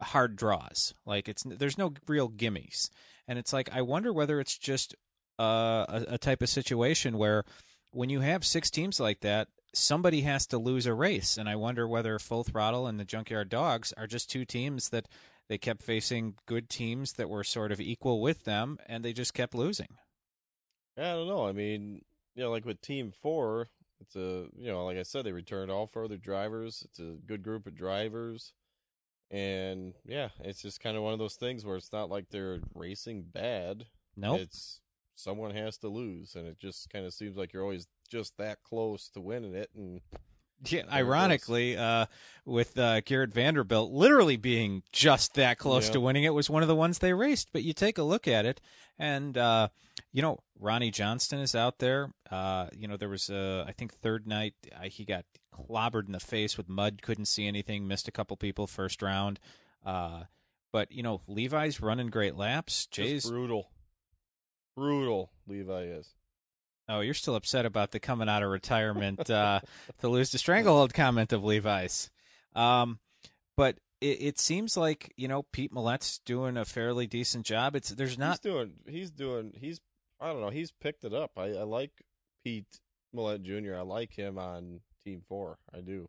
hard draws. Like it's there's no real gimmies, and it's like I wonder whether it's just uh, a, a type of situation where when you have six teams like that, somebody has to lose a race, and I wonder whether Full Throttle and the Junkyard Dogs are just two teams that they kept facing good teams that were sort of equal with them, and they just kept losing. I don't know. I mean, you know, like with Team Four, it's a you know, like I said, they returned all four of their drivers. It's a good group of drivers, and yeah, it's just kind of one of those things where it's not like they're racing bad. Nope. It's someone has to lose, and it just kind of seems like you're always just that close to winning it. And Yeah, ironically, uh, with uh, Garrett Vanderbilt literally being just that close Yeah. to winning it was one of the ones they raced. But you take a look at it, and uh, you know Ronnie Johnston is out there. Uh, you know there was uh, I think third night uh, he got clobbered in the face with mud, couldn't see anything, missed a couple people first round. Uh, but you know Levi's running great laps. Jay's just brutal, brutal. Levi is. Oh, you're still upset about the coming out of retirement uh, to lose the stranglehold comment of Levi's. Um, but it, it seems like you know Pete Millette's doing a fairly decent job. It's there's not he's doing. He's doing. He's. I don't know. He's picked it up. I, I like Pete Millette Jr. I like him on Team Four. I do.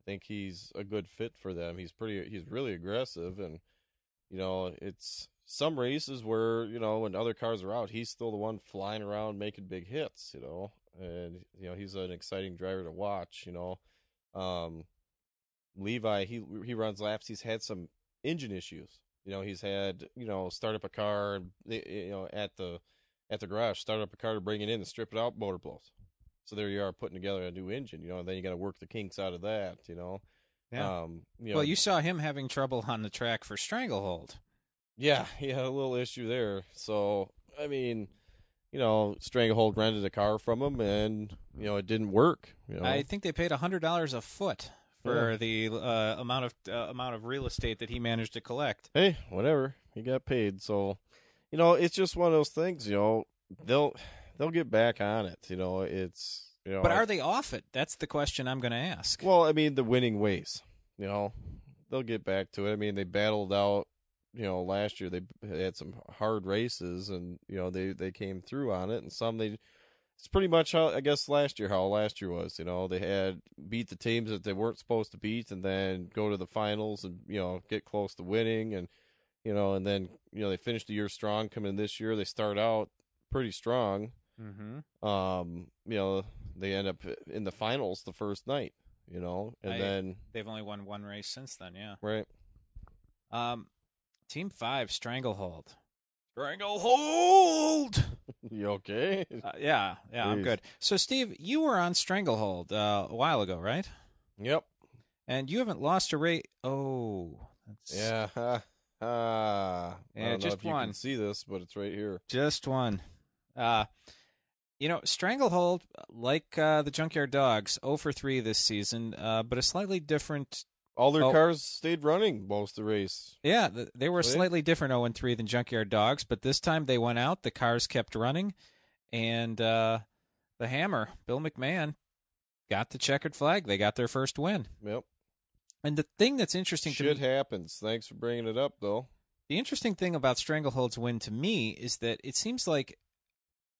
I think he's a good fit for them. He's pretty. He's really aggressive, and you know, it's some races where you know when other cars are out, he's still the one flying around making big hits. You know, and you know he's an exciting driver to watch. You know, um, Levi he he runs laps. He's had some engine issues. You know, he's had you know start up a car and you know at the at the garage, start up a car to bring it in and strip it out, motor blows. So there you are putting together a new engine. You know, and then you got to work the kinks out of that. You know. Yeah. Um, you know, well, you saw him having trouble on the track for Stranglehold. Yeah, he had a little issue there. So I mean, you know, Stranglehold rented a car from him, and you know it didn't work. You know, I think they paid hundred dollars a foot for the uh, amount of uh, amount of real estate that he managed to collect. hey, whatever, he got paid. So, you know, it's just one of those things. You know, they'll they'll get back on it. You know, it's you know, But are they off it? That's the question I'm going to ask. Well, I mean, the winning ways. You know, they'll get back to it. I mean, they battled out. You know, last year they had some hard races, and you know they they came through on it, and some they. It's pretty much how I guess last year how last year was. You know, they had beat the teams that they weren't supposed to beat, and then go to the finals and you know get close to winning, and you know, and then you know they finished the year strong. Coming this year, they start out pretty strong. mm-hmm. Um, you know, they end up in the finals the first night. You know, and I- then They've only won one race since then. Yeah. right. Um, Team Five, Stranglehold. Stranglehold. You okay? Uh, yeah, yeah, I'm good. So, Steve, you were on Stranglehold uh, a while ago, right? Yep. And you haven't lost a rate. Oh, that's Yeah. Ha, ha. I Yeah, don't just know if you can see this, but it's right here. just one. Uh, you know, Stranglehold, like uh, the Junkyard Dogs, 0 for 3 this season, uh, but a slightly different. All their Oh. cars stayed running most of the race. Yeah, they were slightly different 0 and 3 than Junkyard Dogs, but this time they went out, the cars kept running, and uh, the Hammer, Bill McMahon, got the checkered flag. They got their first win. Yep. And the thing that's interesting to Shit me, happens. Thanks for bringing it up, though. the interesting thing about Stranglehold's win to me is that it seems like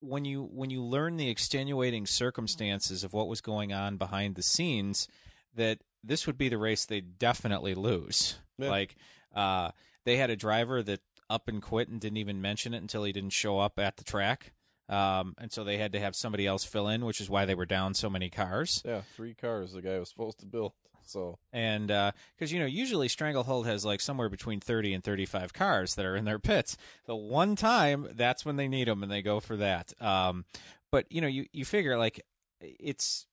when you when you learn the extenuating circumstances of what was going on behind the scenes, that this would be the race they definitely lose. Yeah. Like uh, they had a driver that up and quit and didn't even mention it until he didn't show up at the track. Um, and so they had to have somebody else fill in, which is why they were down so many cars. Yeah, three cars the guy was supposed to build. So and because you know usually Stranglehold has like somewhere between 30 and 35 cars that are in their pits the one time that's when they need them and they go for that um, but you know you, you figure like it's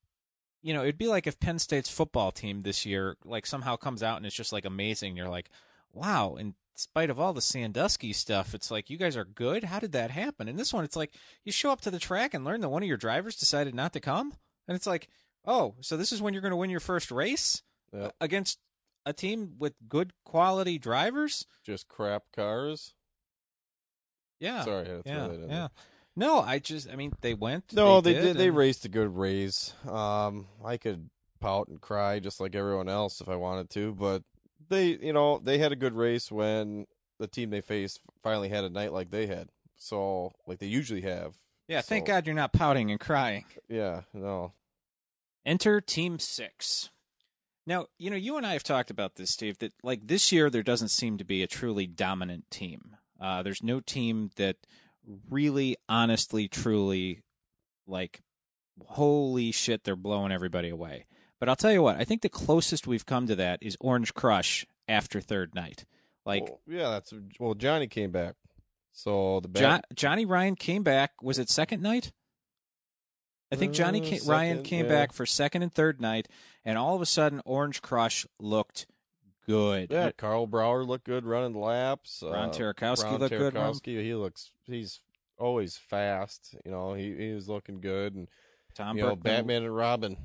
you know it'd be like if Penn State's football team this year like somehow comes out and it's just like amazing you're like wow in spite of all the Sandusky stuff it's like you guys are good how did that happen and this one it's like you show up to the track and learn that one of your drivers decided not to come and it's like oh so this is when you're going to win your first race yeah, against a team with good quality drivers. just crap cars. Yeah. Sorry, I had to throw yeah. that in Yeah. there. No, I just I mean they went. No, they, they did. They and- raced a good race. Um, I could pout and cry just like everyone else if I wanted to, but they, you know, they had a good race when the team they faced finally had a night like they had. So, like they usually have. Yeah, thank God you're not pouting and crying. Yeah, no. Enter Team Six. Now, you know, you and I have talked about this, Steve, that like this year there doesn't seem to be a truly dominant team. Uh, there's no team that really, honestly, truly, like, holy shit, they're blowing everybody away. But I'll tell you what, I think the closest we've come to that is Orange Crush after third night. Like, well, yeah, that's well. Johnny came back, so the Jo- Johnny Ryan came back. Was it second night? I think Johnny Uh, ca- Ryan came yeah. back for second and third night, and all of a sudden, Orange Crush looked good. yeah, Carl Brower looked good running laps. Ron uh, Tarakowski Ron looked good, Ron. Tarakowski, He looks. He's always fast. You know, he he was looking good, and Tom you know, Batman and Robin,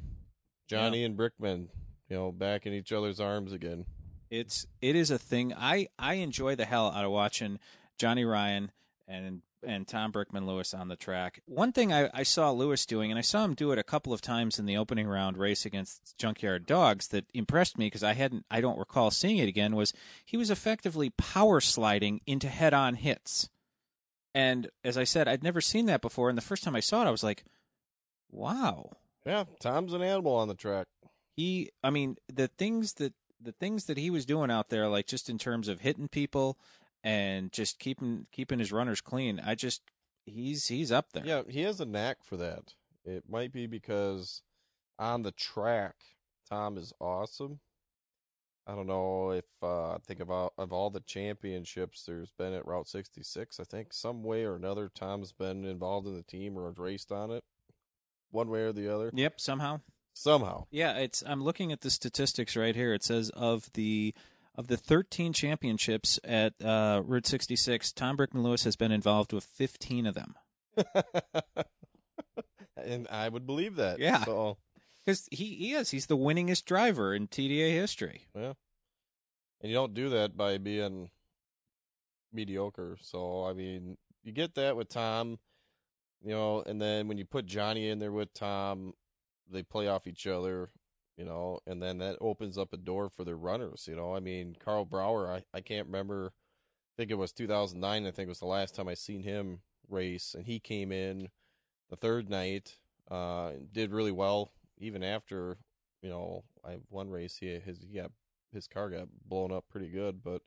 Johnny and Brickman, you know, back in each other's arms again. It's it is a thing. I I enjoy the hell out of watching Johnny Ryan and and Tom Brickman Lewis on the track. One thing I, I saw Lewis doing, and I saw him do it a couple of times in the opening round race against Junkyard Dogs that impressed me because I hadn't I don't recall seeing it again. Was he was effectively power sliding into head on hits, and as I said, I'd never seen that before. And the first time I saw it, I was like, Wow. Yeah, Tom's an animal on the track. He, I mean, the things that the things that he was doing out there, like just in terms of hitting people and just keeping keeping his runners clean, I just he's he's up there. Yeah, he has a knack for that. It might be because on the track, Tom is awesome. I don't know if uh, I think about of all the championships there's been at Route 66. I think some way or another Tom's been involved in the team or raced on it, one way or the other. Yep, somehow. Somehow. Yeah, it's I'm looking at the statistics right here. It says of the of the 13 championships at uh, Route 66, Tom Brickman Lewis has been involved with 15 of them. and I would believe that. Yeah. So, Because he, he is. He's the winningest driver in TDA history. yeah. And you don't do that by being mediocre. So, I mean, you get that with Tom, you know, and then when you put Johnny in there with Tom, they play off each other, you know, and then that opens up a door for their runners, you know. I mean, Carl Brower, I, I can't remember, I think it was 2009, I think was the last time I seen him race, and he came in the third night, uh, and did really well, even after, you know, I one race, he, his, he got, his car got blown up pretty good, but,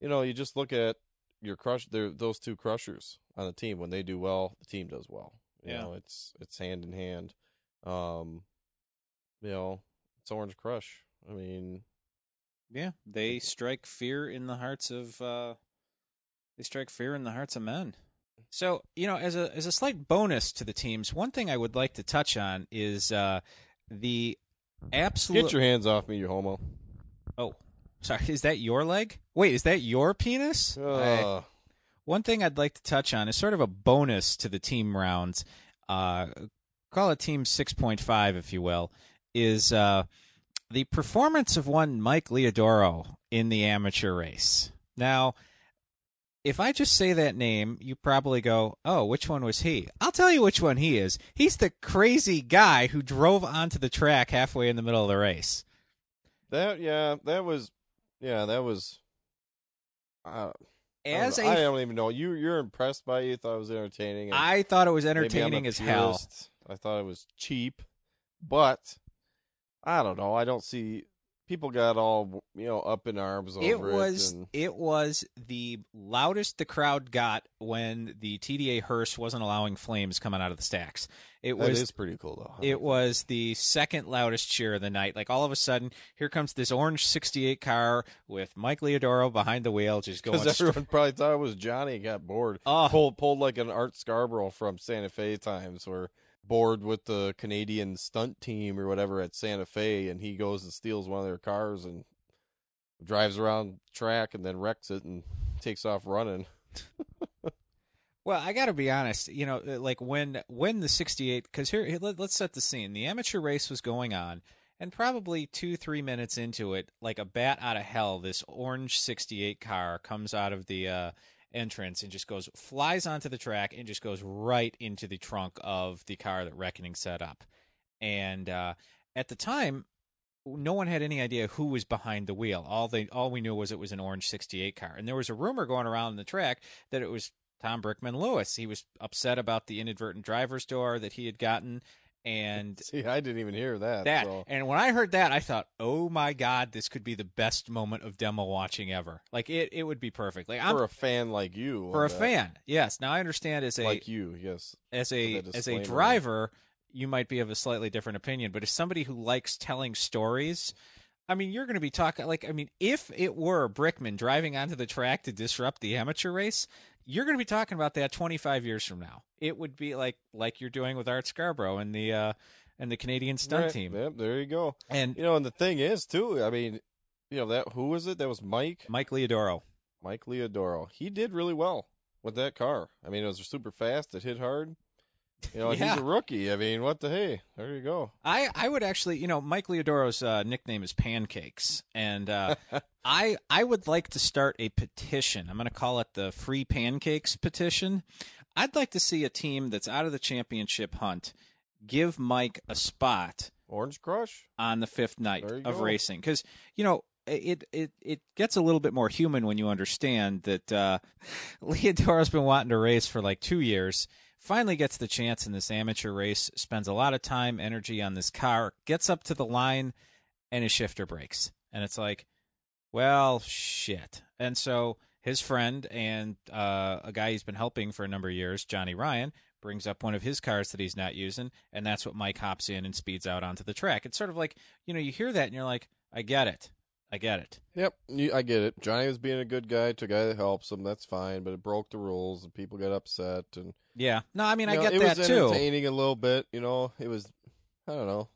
you know, you just look at your crush, those two crushers on the team, when they do well, the team does well. You Yeah. know, it's, it's hand in hand. Um, you know, it's Orange Crush. I mean, Yeah, they strike fear in the hearts of uh, they strike fear in the hearts of men. So you know, as a as a slight bonus to the teams, one thing I would like to touch on is uh, the absolute. get your hands off me, you homo. oh, sorry, is that your leg? Wait, is that your penis? I- Uh, One thing I'd like to touch on is sort of a bonus to the team rounds. Uh, call it Team 6.5, if you will, is uh, the performance of one Mike Leodoro in the amateur race. Now, if I just say that name, you probably go, oh, which one was he? I'll tell you which one he is. He's the crazy guy who drove onto the track halfway in the middle of the race. that yeah, that was yeah, that was. Uh, As I don't, a I don't even know. You you're impressed by it. You thought it was entertaining. I thought it was maybe I'm a entertaining as hell. I thought it was cheap, but I don't know. I don't see people got all you know up in arms over it it. was and- it was the loudest the crowd got when the TDA hearse wasn't allowing flames coming out of the stacks. It that was is pretty cool though. it was the second loudest cheer of the night. Like all of a sudden, here comes this orange '68 car with Mike Leodoro behind the wheel, just going. because everyone probably thought it was Johnny. Got bored. Oh. Pulled pulled like an Art Scarborough from Santa Fe times, where bored with the Canadian stunt team or whatever at Santa Fe, and he goes and steals one of their cars and drives around track and then wrecks it and takes off running. Well, I got to be honest. You know, uh, like when when the '68, because here let, let's set the scene. The amateur race was going on, and probably two three minutes into it, like a bat out of hell, this orange '68 car comes out of the uh, entrance and just goes flies onto the track and just goes right into the trunk of the car that Reckoning set up. And uh, at the time, no one had any idea who was behind the wheel. All they all we knew was it was an orange 68 car. And there was a rumor going around the track that it was Tom Brickman Lewis. He was upset about the inadvertent driver's door that he had gotten and See, I didn't even hear that. that. so- And when I heard that, I thought, "Oh my god, this could be the best moment of demo watching ever." Like it it would be perfect. Like I'm for a fan like you, for a fan. Yes. Now I understand as a like you, yes. as a as a driver, you might be of a slightly different opinion, but as somebody who likes telling stories, I mean, you're going to be talking like I mean, if it were Brickman driving onto the track to disrupt the amateur race, you're going to be talking about that 25 years from now. It would be like like you're doing with Art Scarborough and the uh and the Canadian stunt Right, team. Yep, there you go. And You know, and the thing is too. I mean, you know that who was it? That was Mike. Mike Leodoro. Mike Leodoro. He did really well with that car. I mean, it was super fast. It hit hard. You know, Yeah. he's a rookie. I mean, what the hey? There you go. I, I would actually, you know, Mike Leodoro's uh, nickname is Pancakes, and uh, I I would like to start a petition. I'm going to call it the Free Pancakes petition. I'd like to see a team that's out of the championship hunt give Mike a spot Orange Crush. on the fifth night of go. racing because you know it it it gets a little bit more human when you understand that uh, Leodoro's been wanting to race for like two years. Finally gets the chance in this amateur race, spends a lot of time, energy on this car, gets up to the line, and his shifter breaks. And it's like, well, shit. And so his friend and uh, a guy he's been helping for a number of years, Johnny Ryan, brings up one of his cars that he's not using, and that's what Mike hops in and speeds out onto the track. It's sort of like, you know, you hear that and you're like, I get it. I get it. Yep, you, I get it. Johnny was being a good guy to a guy that helps him. That's fine, but it broke the rules and people got upset. And Yeah. No, I mean, I know, get it that was too. entertaining a little bit. You know, it was. I don't know.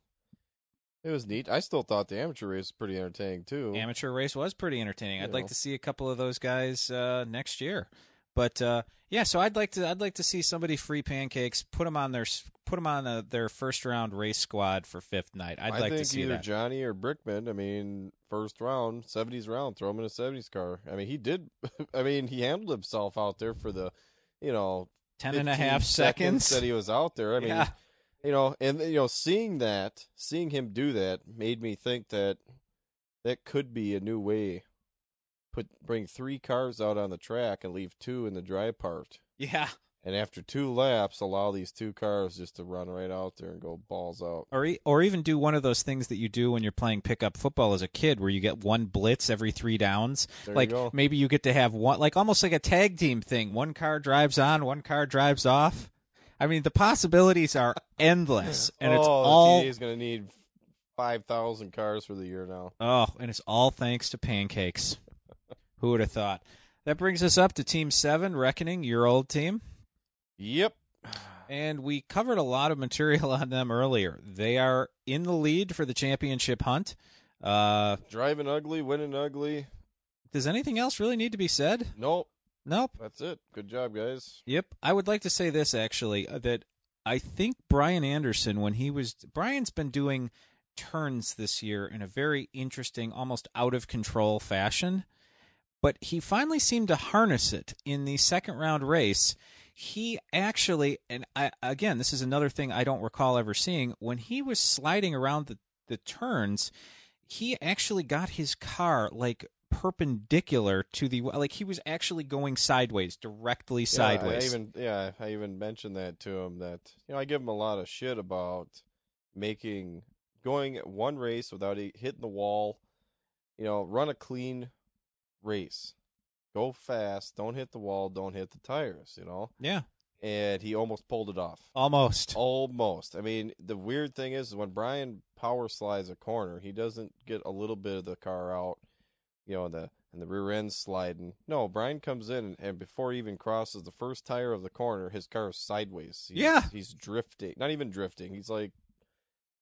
It was neat. I still thought the amateur race was pretty entertaining too. Amateur race was pretty entertaining. I'd You like to see a couple of those guys uh, next year. But uh, yeah, so I'd like to I'd like to see somebody free pancakes, put them on their put them on uh their first round race squad for fifth night. I'd I like to see either that. Johnny or Brickman. I mean, first round, seventies round, throw him in a seventies car. I mean, he did. I mean, he handled himself out there for the, you know, Ten and a half seconds. that he was out there. I mean, Yeah. you know, and you know, seeing that, seeing him do that, made me think that that could be a new way. Put bring three cars out on the track and leave two in the dry part, Yeah. and after two laps, allow these two cars just to run right out there and go balls out. Or e- or even do one of those things that you do when you're playing pickup football as a kid, where you get one blitz every three downs. There like you go. maybe you get to have one, like almost like a tag team thing. One car drives on, one car drives off. I mean, the possibilities are endless, and it's oh, all the TDA is going to need five thousand cars for the year now. Oh, and it's all thanks to pancakes. Who would have thought? That brings us up to Team 7, Reckoning, your old team. Yep. And we covered a lot of material on them earlier. They are in the lead for the championship hunt. Uh, Driving ugly, winning ugly. does anything else really need to be said? Nope. Nope. That's it. Good job, guys. Yep. I would like to say this actually uh, that I think Brian Anderson, when he was, Brian's been doing turns this year in a very interesting, almost out of control fashion. But he finally seemed to harness it in the second round race. He actually, and I, again, this is another thing I don't recall ever seeing. When he was sliding around the, the turns, he actually got his car like perpendicular to the like he was actually going sideways directly sideways Yeah, I even yeah, I even mentioned that to him that you know I give him a lot of shit about making going one race without hitting the wall. You know, run a clean race, go fast, don't hit the wall, don't hit the tires. You know, yeah and he almost pulled it off. almost Almost. I mean, the weird thing is when Brian power slides a corner, he doesn't get a little bit of the car out, you know, and the and the rear end sliding. No, Brian comes in and, and before he even crosses the first tire of the corner, his car is sideways. He's, Yeah. he's drifting. Not even drifting. He's like,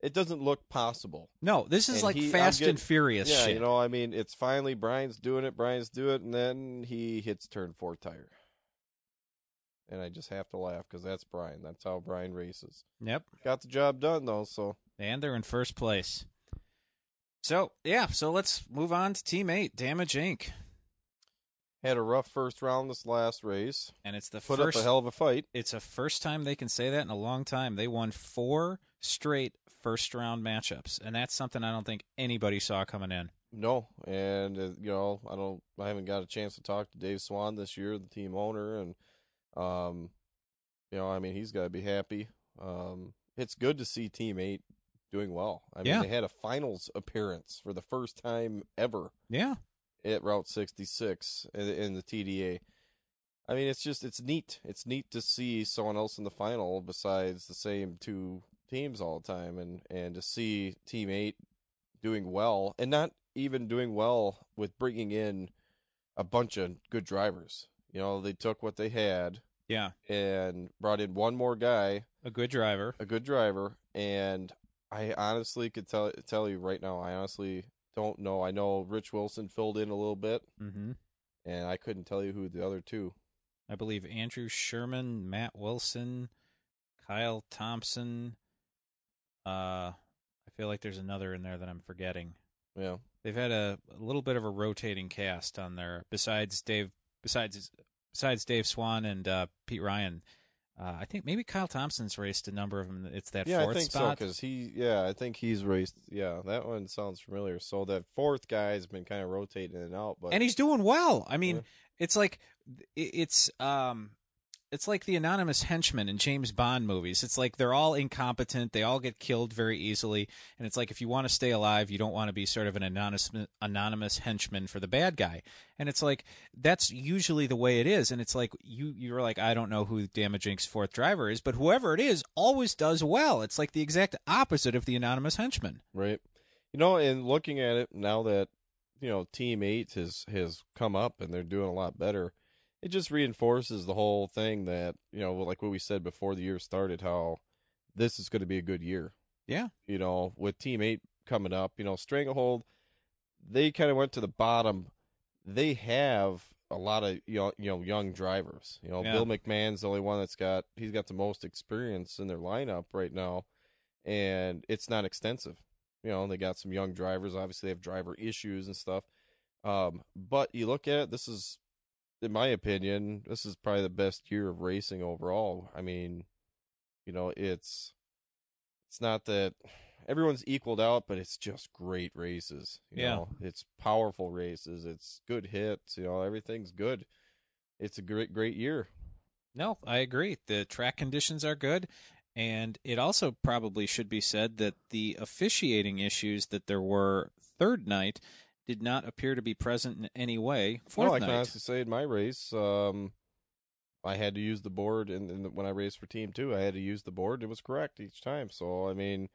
it doesn't look possible. no this is And like he- fast getting- and furious yeah, shit you know, I mean, it's finally Brian's doing it. Brian's doing it, and then he hits turn four tire. And I just have to laugh because that's Brian. That's how Brian races. yep Got the job done though, so and they're in first place so yeah so let's move on to team 8 damage inc had a rough first round this last race. and it's the Put first up a hell of a fight. it's a first time they can say that in a long time they won four straight first round matchups and that's something i don't think anybody saw coming in No, and uh, you know, I don't, I haven't got a chance to talk to Dave Swan this year, the team owner, and um, you know, I mean, he's got to be happy. Um, it's good to see Team Eight doing well. I mean, Yeah. they had a finals appearance for the first time ever yeah at Route 66 in, in the TDA. I mean, it's just it's neat. It's neat to see someone else in the final besides the same two teams all the time, and and to see Team Eight doing well, and not even doing well with bringing in a bunch of good drivers. You know, they took what they had yeah and brought in one more guy, a good driver a good driver, and I honestly could tell tell you right now, I honestly don't know. I know Rich Wilson filled in a little bit mm-hmm. and I couldn't tell you who the other two. I believe Andrew Sherman, Matt Wilson, Kyle Thompson. Uh, I feel like there's another in there that I'm forgetting. Yeah, They've had a, a little bit of a rotating cast on there. Besides Dave, besides besides Dave Swan and uh, Pete Ryan, uh, I think maybe Kyle Thompson's raced a number of them. It's that yeah, fourth I think so spot. because he, yeah, I think he's raced. Yeah, that one sounds familiar. So that fourth guy has been kind of rotating in and out, but and he's doing well. I mean, Yeah. it's like it- it's um it's like the anonymous henchmen in James Bond movies. It's like they're all incompetent. They all get killed very easily. And it's like if you want to stay alive, you don't want to be sort of an anonymous anonymous henchman for the bad guy. And it's like that's usually the way it is. And it's like you you're like I don't know who Damage Inc.'s fourth driver is, but whoever it is always does well. It's like the exact opposite of the anonymous henchman. Right. You know, and looking at it now that you know Team Eight has has come up and they're doing a lot better it just reinforces the whole thing that you know like what we said before the year started how this is going to be a good year. Yeah. You know with team 8 coming up you know stranglehold they kind of went to the bottom. They have a lot of you know, you know young drivers. You know Yeah. bill mcmahon's the only one that's got he's got the most experience in their lineup right now and it's not extensive. You know they got some young drivers. Obviously they have driver issues and stuff. Um, but you look at it this is in my opinion, this is probably the best year of racing overall. I mean, you know, it's it's not that everyone's equaled out, but it's just great races. You Yeah. know, it's powerful races. It's good hits. You know, everything's good. It's a great, great year. No, I agree. The track conditions are good. And it also probably should be said that the officiating issues that there were third night did not appear to be present in any way fourth no, I can night. honestly say in my race, um, I had to use the board, and, when I raced for Team Two, I had to use the board. It was correct each time. So I mean,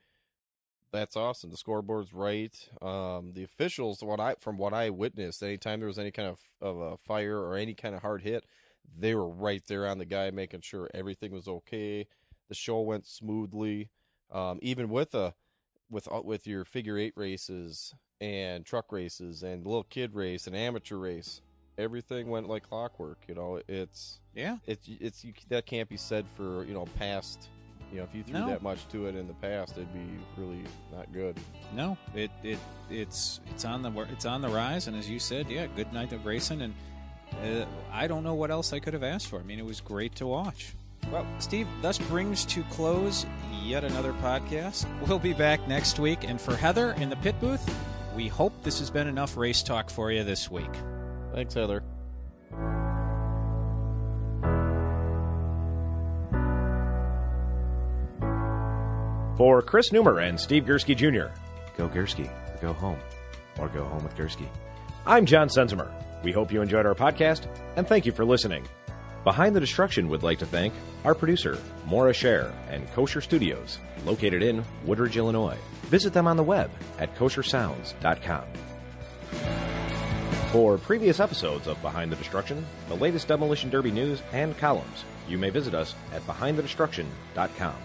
that's awesome. The scoreboard's right. Um, the officials, what I from what I witnessed, anytime there was any kind of of a fire or any kind of hard hit, they were right there on the guy, making sure everything was okay. The show went smoothly. Um, even with a with with your figure eight races and truck races and little kid race and amateur race, everything went like clockwork. You know, it's Yeah. it's it's you, that can't be said for you know past. You know, if you threw No. that much to it in the past, it'd be really not good. No, it it it's it's on the it's on the rise, and as you said, yeah, good night of racing, and uh, I don't know what else I could have asked for. I mean, it was great to watch. Well, Steve, thus brings to close yet another podcast. We'll be back next week, and for Heather in the pit booth, we hope this has been enough race talk for you this week. Thanks, Heather. For Chris Neumer and Steve Gursky Jr., go Gursky, or go home, or go home with Gursky. I'm John Sensimer. We hope you enjoyed our podcast, and thank you for listening. Behind the Destruction would like to thank our producer, Maura Scher, and Kosher Studios, located in Woodridge, Illinois. Visit them on the web at koshersounds.com. For previous episodes of Behind the Destruction, the latest Demolition Derby news, and columns, you may visit us at behindthedestruction.com.